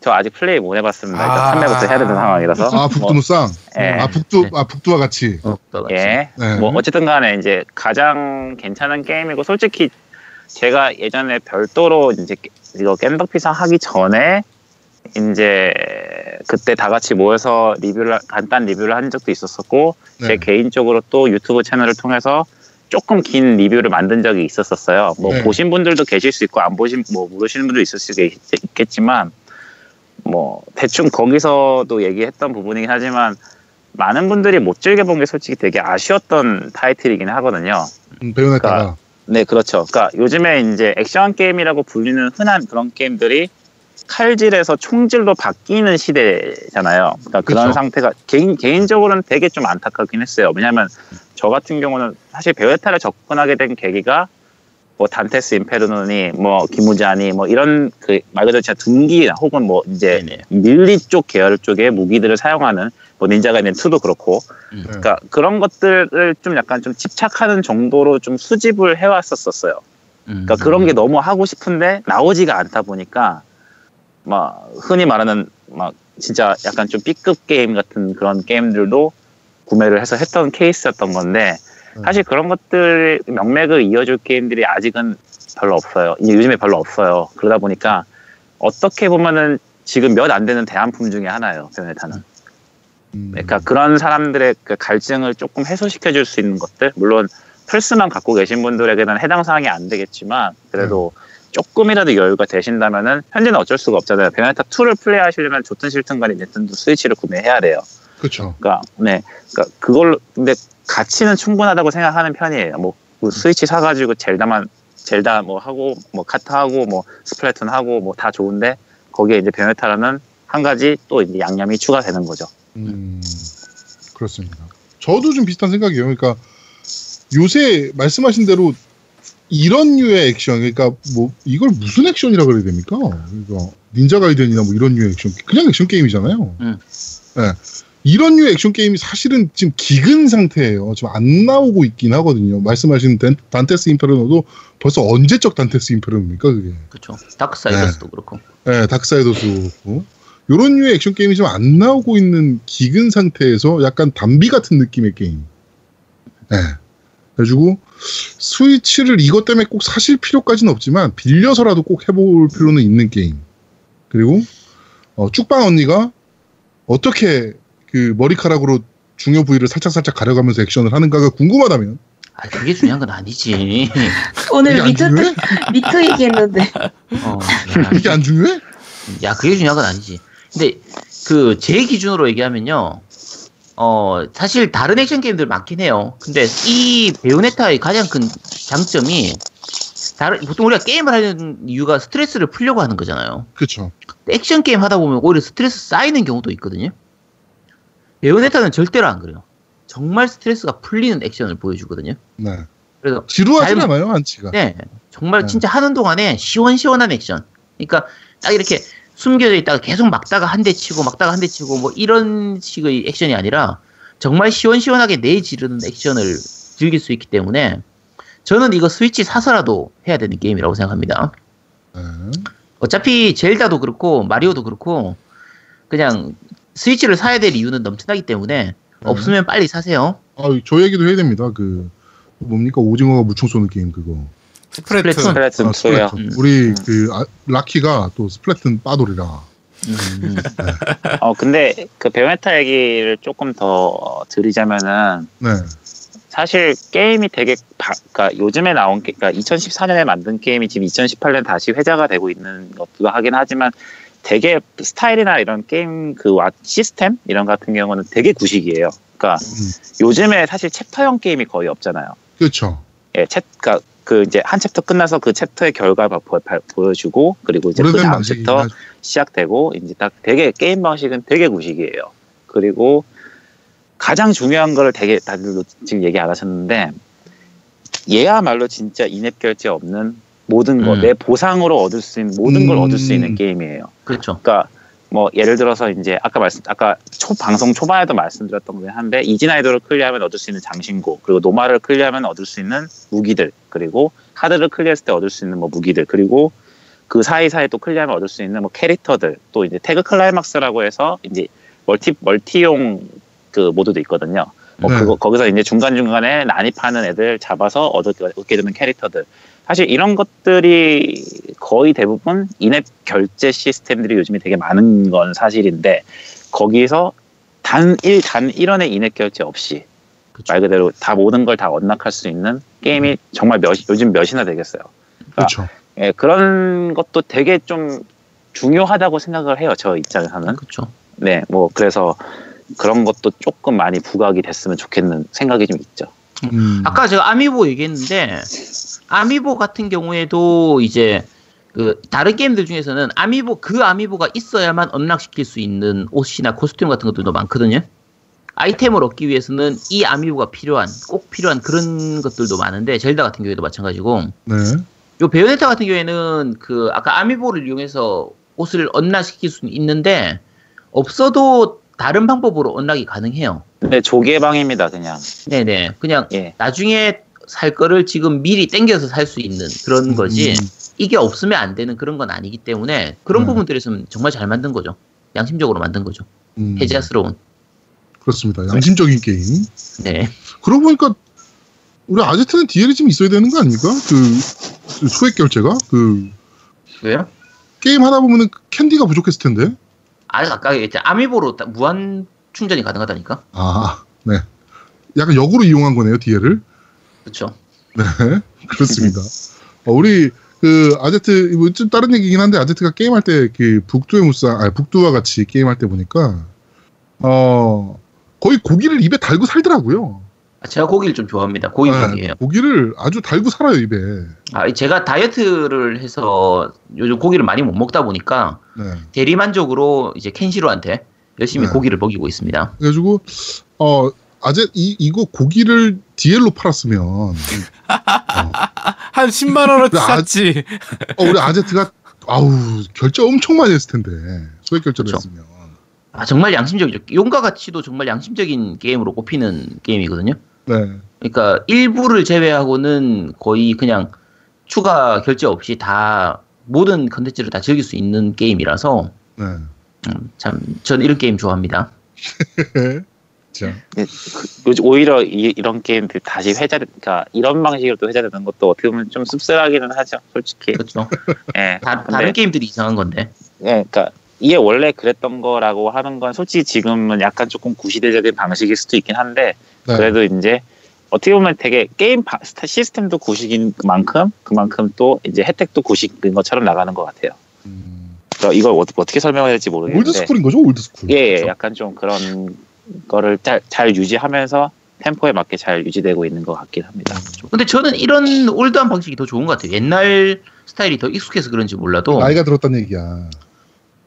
저 아직 플레이 못 해봤습니다. 일단 아. 판매부터 해야 되는 상황이라서. 아, 뭐, 북두 무쌍. 예. 아, 북두, 네. 아, 북두와 같이. 어. 예. 네. 뭐 어쨌든 간에 이제 가장 괜찮은 게임이고 솔직히 제가 예전에 별도로 이제 이거 깬덕피상 하기 전에 이제 그때 다 같이 모여서 리뷰를 간단 리뷰를 한 적도 있었었고 제 네. 개인적으로 또 유튜브 채널을 통해서 조금 긴 리뷰를 만든 적이 있었었어요. 뭐 네. 보신 분들도 계실 수 있고 안 보신 뭐 모르시는 분도 있을 수 있- 있겠지만 뭐 대충 거기서도 얘기했던 부분이긴 하지만 많은 분들이 못 즐겨본 게 솔직히 되게 아쉬웠던 타이틀이긴 하거든요. 음, 베요네타가. 네, 그렇죠. 그러니까 요즘에 이제 액션 게임이라고 불리는 흔한 그런 게임들이 칼질에서 총질로 바뀌는 시대잖아요. 그러니까 그런 그렇죠. 상태가 개인 개인적으로는 되게 좀 안타깝긴 했어요. 왜냐하면 저 같은 경우는 사실 베베타를 접근하게 된 계기가 뭐 단테스 인페르노니 뭐 기무자니 뭐 이런 그 말 그대로 진짜 둔기나 혹은 뭐 이제 네네. 밀리 쪽 계열 쪽의 무기들을 사용하는 뭐 닌자가 있는 2도 그렇고 음. 그러니까 그런 것들을 좀 약간 좀 집착하는 정도로 좀 수집을 해왔었었어요. 음. 그러니까 그런 게 너무 하고 싶은데 나오지가 않다 보니까 막 흔히 말하는 막 진짜 약간 좀 B급 게임 같은 그런 게임들도 구매를 해서 했던 케이스였던 건데 음. 사실 그런 것들 명맥을 이어줄 게임들이 아직은 별로 없어요. 이제 요즘에 별로 없어요. 그러다 보니까 어떻게 보면은 지금 몇 안 되는 대안품 중에 하나예요. 베네타는. 음. 그러니까 그런 사람들의 그 갈증을 조금 해소시켜 줄 수 있는 것들 물론 플스만 갖고 계신 분들에게는 해당 사항이 안 되겠지만 그래도 조금이라도 여유가 되신다면은 현재는 어쩔 수가 없잖아요. 베네타 2를 플레이하시려면 좋든 싫든 간에 닌텐도 스위치를 구매해야 돼요. 그렇죠. 그러니까 네, 그러니까 그걸로 근데 가치는 충분하다고 생각하는 편이에요. 뭐그 스위치 사가지고 젤다만 젤다 뭐 하고 뭐 카트 하고 뭐 스플래툰 하고 뭐 다 좋은데 거기에 이제 베네타라는 한 가지 또 이제 양념이 추가되는 거죠. 음, 그렇습니다. 저도 좀 비슷한 생각이에요. 그러니까 요새 말씀하신 대로 이런 류의 액션, 그러니까 뭐 이걸 무슨 액션이라 그래야 됩니까? 그러니까 닌자 가이덴이나 뭐 이런 류의 액션, 그냥 액션 게임이잖아요. 음. 네. 이런 류의 액션 게임이 사실은 지금 기근 상태예요. 지금 안 나오고 있긴 하거든요. 말씀하신 단, 단테스 인페르노도 벌써 언제적 단테스 인페르노입니까 그게? 그렇죠. 다크사이더스도 그렇고. 네, 닥사이더도 그렇고 요런 류의 액션 게임이 좀안 나오고 있는 기근 상태에서 약간 담비 같은 느낌의 게임. 네. 그래가지고 스위치를 이것 때문에 꼭 사실 필요까지는 없지만 빌려서라도 꼭 해볼 필요는 있는 게임. 그리고 어, 쭉방 언니가 어떻게 그 머리카락으로 중요 부위를 살짝살짝 가려가면서 액션을 하는가가 궁금하다면 아, 그게 중요한 건 아니지. 오늘 Me Too? Me Too 얘기했는데 어, 야, 이게 안 중요해? 야, 그게 중요한 건 아니지. 근데 그 제 기준으로 얘기하면요. 어, 사실 다른 액션 게임들 많긴 해요. 근데 이 베요네타의 가장 큰 장점이 다른 보통 우리가 게임을 하는 이유가 스트레스를 풀려고 하는 거잖아요. 근데 액션 게임 하다 보면 오히려 스트레스 쌓이는 경우도 있거든요. 베요네타는 절대로 안 그래요. 정말 스트레스가 풀리는 액션을 보여주거든요. 네. 그래서 지루하진 잘- 않아요, 안치가. 네, 정말 네. 진짜 하는 동안에 시원시원한 액션. 그러니까 딱 이렇게 숨겨져 있다가 계속 막다가 한 대 치고 막다가 한 대 치고 뭐 이런 식의 액션이 아니라 정말 시원시원하게 내지르는 액션을 즐길 수 있기 때문에 저는 이거 스위치 사서라도 해야 되는 게임이라고 생각합니다. 네. 어차피 젤다도 그렇고 마리오도 그렇고 그냥 스위치를 사야 될 이유는 넘쳐나기 때문에 없으면 빨리 사세요. 아, 저 얘기도 해야 됩니다. 그 뭡니까 오징어가 물총 쏘는 게임 그거. 스프레트. 스프레트. 스플래툰 아, 2요. 스플래툰. 음. 우리 그 아, 라키가 또 스플래툰 빠돌이라. 음, 어 근데 그 베요네타 얘기를 조금 더 드리자면은 네. 사실 게임이 되게 바, 그러니까 요즘에 나온 게 그러니까 2014년에 만든 게임이 지금 2018년 다시 회자가 되고 있는 것도 하긴 하지만 되게 스타일이나 이런 게임 그 와- 시스템 이런 같은 경우는 되게 구식이에요. 그러니까 음. 요즘에 사실 챕터형 게임이 거의 없잖아요. 그렇죠. 예, 챕, 그러니까 그 이제 한 챕터 끝나서 그 챕터의 결과 보, 여주고 그리고 이제 그 다음 챕터 하죠. 시작되고 이제 딱 되게 게임 방식은 되게 구식이에요. 그리고 가장 중요한 거를 되게 다들 지금 얘기 안 하셨는데 얘야말로 진짜 in-app 결제 없는 모든 거 음. 내 보상으로 얻을 수 있는 모든 걸 음. 얻을 수 있는 게임이에요. 그렇죠. 그러니까 뭐 예를 들어서 이제 아까 말씀 아까 초 방송 초반에도 말씀드렸던 거긴 한데 easy 난이도를 클리어하면 얻을 수 있는 장신구 그리고 normal을 클리어하면 얻을 수 있는 무기들 그리고 hard를 클리어했을 때 얻을 수 있는 뭐 무기들 그리고 그 사이사이 또 클리어하면 얻을 수 있는 뭐 캐릭터들 또 이제 tag climax라고 해서 이제 멀티 멀티용 그 모드도 있거든요. 뭐 네. 그거 거기서 이제 중간 중간에 난입하는 애들 잡아서 얻게, 얻게 되는 캐릭터들. 사실 이런 것들이 거의 대부분 인앱 결제 시스템들이 요즘에 되게 많은 건 사실인데 거기서 단일 단 1원의 인앱 결제 없이 그쵸. 말 그대로 다 모든 걸 다 언락할 수 있는 게임이 정말 몇 요즘 몇이나 되겠어요. 그렇죠. 예, 그런 것도 되게 좀 중요하다고 생각을 해요. 저 입장에서는. 그렇죠. 네, 뭐 그래서 그런 것도 조금 많이 부각이 됐으면 좋겠는 생각이 좀 있죠. 음. 아까 제가 아미보 얘기했는데 아미보 같은 경우에도 이제 그 다른 게임들 중에서는 아미보 그 아미보가 있어야만 unlock시킬 수 있는 옷이나 코스튬 같은 것들도 많거든요. 아이템을 얻기 위해서는 이 아미보가 필요한 꼭 필요한 그런 것들도 많은데 젤다 같은 경우에도 마찬가지고 네. 요 베요네타 같은 경우에는 그 아까 아미보를 이용해서 옷을 unlock시킬 수는 있는데 없어도 다른 방법으로 unlock이 가능해요. 근데 조개방입니다, 그냥. 네네 그냥 예. 나중에 살 거를 지금 미리 땡겨서 살 수 있는 그런 거지 음. 이게 없으면 안 되는 그런 건 아니기 때문에 그런 네. 부분들에서는 정말 잘 만든 거죠 양심적으로 만든 거죠 음. 해자스러운 그렇습니다. 양심적인 게임. 네 그러고 보니까 우리 아제트는 DL이 좀 있어야 되는 거 아닙니까? 그, 그 소액 결제가 그 왜요? 게임 하다 보면은 캔디가 부족했을 텐데. 아까 아까 얘기했죠 아미보로 다- 무한 충전이 가능하다니까 아, 네. 약간 역으로 이용한 거네요, DL을. 그렇죠 네, 그렇습니다. 어, 우리 그 아제트 이거 좀 다른 얘기긴 한데 아제트가 게임할 때 그 북두의 무쌍, 아 북두와 같이 게임할 때 보니까 어 거의 고기를 입에 달고 살더라고요. 아, 제가 고기를 좀 좋아합니다 고기병이에요 네, 고기를 아주 달고 살아요 입에. 아, 제가 다이어트를 해서 요즘 고기를 많이 못 먹다 보니까 네. 대리만족으로 이제 켄시로한테 열심히 네. 고기를 먹이고 있습니다 그래가지고 어 아제 이 이거 고기를 DL로 팔았으면 어, 한 10만 원어치 아, 샀지. 어, 우리 아제트가 아우 결제 엄청 많이 했을 텐데 소액 결제를 그쵸. 했으면. 아 정말 양심적이죠 용과 같이도 정말 양심적인 게임으로 꼽히는 게임이거든요 네. 그러니까 일부를 제외하고는 거의 그냥 추가 결제 없이 다 모든 컨텐츠를 다 즐길 수 있는 게임이라서 네. 음, 참전 이런 게임 좋아합니다. 자, 그, 요즘 오히려 이, 런 게임들 다시 회자, 그러니까 이런 방식으로 또 회자되는 것도 어떻게 보면 좀 씁쓸하기는 하죠, 솔직히. 그렇죠. 예. 다, 근데- 다른 게임들이 이상한 건데. 예, 그러니까 이게 원래 그랬던 거라고 하는 건 솔직히 지금은 약간 조금 구시대적인 방식일 수도 있긴 한데 네. 그래도 이제 어떻게 보면 되게 게임 바- 시스템도 구식인 만큼 그만큼 또 이제 혜택도 구식인 것처럼 나가는 것 같아요. 음, 그래서 이걸 어, 어떻게 설명해야 될지 모르겠는데 old school인 거죠, old school. 예, 예, 그쵸? 약간 좀 그런 거를 잘, 잘 유지하면서 템포에 맞게 잘 유지되고 있는 것 같긴 합니다. 근데 저는 이런 old한 방식이 더 좋은 것 같아요. 옛날 스타일이 더 익숙해서 그런지 몰라도. 나이가 들었다는 얘기야.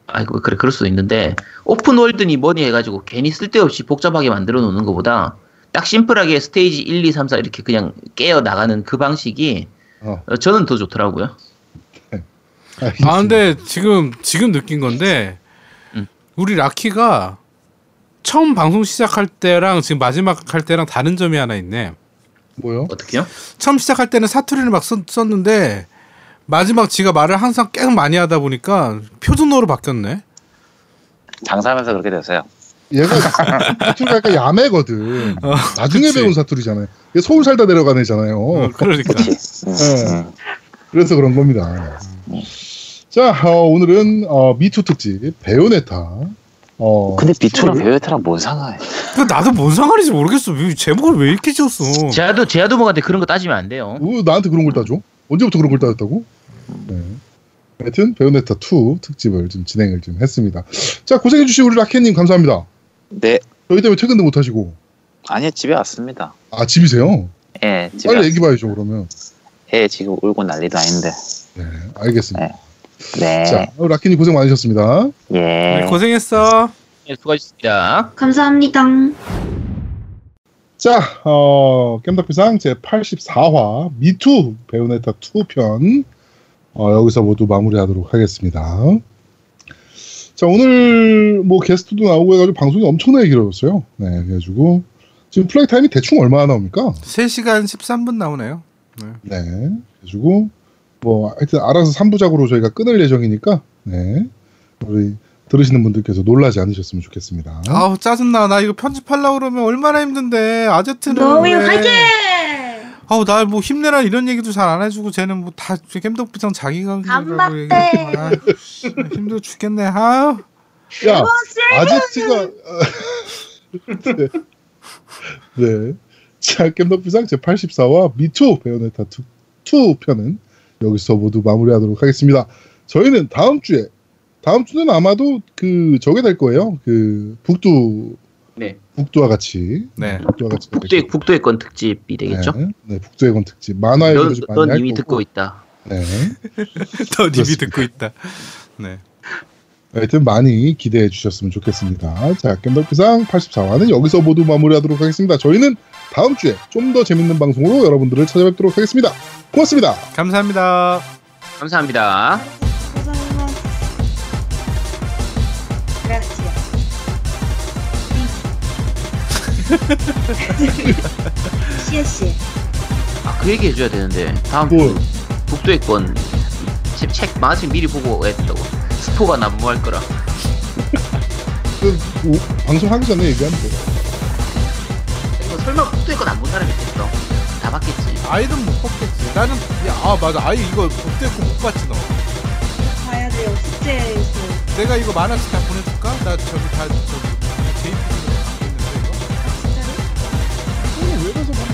아이고, 그래, 그럴 수도 있는데, 오픈 월드니 뭐니 해가지고 괜히 쓸데없이 복잡하게 만들어 놓는 것보다 딱 심플하게 스테이지 1, 2, 3, 4 이렇게 그냥 깨어 나가는 그 방식이 어. 어, 저는 더 좋더라고요. 아 근데 지금 지금 느낀 건데 음. 우리 라키가 처음 방송 시작할 때랑 지금 마지막 할 때랑 다른 점이 하나 있네. 뭐요? 어떻게요? 처음 시작할 때는 사투리를 막 썼, 썼는데 마지막 지가 말을 항상 계속 많이 하다 보니까 표준어로 바뀌었네. 장사하면서 그렇게 됐어요. 얘가 사투리가 약간 야매거든. 어, 나중에 그치. 배운 사투리잖아요. 얘 서울 살다 내려간 애잖아요. 어, 그러니까. 음, 네. 음. 그래서 그런 겁니다. 자, 어, 오늘은 어, 미투 특집 배우네타. 어, 근데 비투랑 수를- 베요테랑 뭔 상관이야? 그 나도 뭔 상관인지 모르겠어. 왜 제목을 왜 이렇게 지었어? 제아도 제아도목한테 그런 거 따지면 안 돼요. 어, 나한테 그런 걸 따줘? 언제부터 그런 걸 따졌다고? 네. 하여튼 배우네타 2 특집을 좀 진행을 좀 했습니다. 자, 고생해 주신 우리 라켓님 감사합니다. 네. 저희 때문에 퇴근도 못 하시고. 아니요 집에 왔습니다. 아, 집이세요? 예, 집에 빨리 왔- 애기 봐야죠, 그러면. 애 지금 울고 난리도 아닌데. 네, 알겠습니다. 네. 자, 어, 라켓님 고생 많으셨습니다. 예. 네, 고생했어. 네, 수고하셨습니다. 감사합니다. 자, 어, 겜덕비상 제 84화 미투 배우네타 2편 어, 여기서 모두 마무리하도록 하겠습니다. 자, 오늘 뭐 게스트도 나오고 해가지고 방송이 엄청나게 길어졌어요. 네, 그래가지고 지금 플레이 타임이 대충 얼마나 나옵니까? 3시간 13분 나오네요. 네, 그래가지고 뭐 하여튼 알아서 3부작으로 저희가 끊을 예정이니까 네, 우리 들으시는 분들께서 놀라지 않으셨으면 좋겠습니다. 아우 짜증나. 나 이거 편집하려고 그러면 얼마나 힘든데. 아제트는 너무 왜- 화이팅! 아우 나 뭐 힘내라 이런 얘기도 잘 안 해주고 쟤는 뭐 다 겜덕비상 자기가. 아유, 씨, 힘들어 죽겠네. 아유. 야, 아제트가 네. 네. 자, 겜덕비상 제 84화 미투 베요네타 2, 2 편은 여기서 모두 마무리하도록 하겠습니다. 저희는 다음 주에 다음 주는 아마도 그 저게 될 거예요. 그 북두 네. 북두와 같이 네. 북두와 같이 북도의 북도의 건 특집이 되겠죠. 네, 네, 북두의 건 특집 만화 넌, 넌할 이미 거고. 듣고 있다. 네. 더 님이 그렇습니다. 듣고 있다. 네. 하여튼 많이 기대해 주셨으면 좋겠습니다. 자, 겜덕비상 84화는 여기서 모두 마무리하도록 하겠습니다. 저희는 다음 주에 좀 더 재밌는 방송으로 여러분들을 찾아뵙도록 하겠습니다. 고맙습니다. 감사합니다. 감사합니다. 감사합니다. Gracias.谢谢. 아, 그 얘기 해줘야 되는데 다음 뭐? 주 북도의 건 책, 책 마침 미리 보고 했다고 스포가 난무할 거라. 그, 오, 방송하기 전에 얘기하면 돼요. 이거 설마 북도의 건안 본 사람이 있겠어? 다 봤겠지. 아이는 못 봤겠지. 나는 야, 아 맞아. 아이 이거 복대고 못 봤지 너. 봐야 돼요. 숙제에서. 내가 이거 만화책 다 보내줄까? 나 저기 다 저기 JPG로 갖고 있는데 이거. 진짜로? 왜 그래서 보는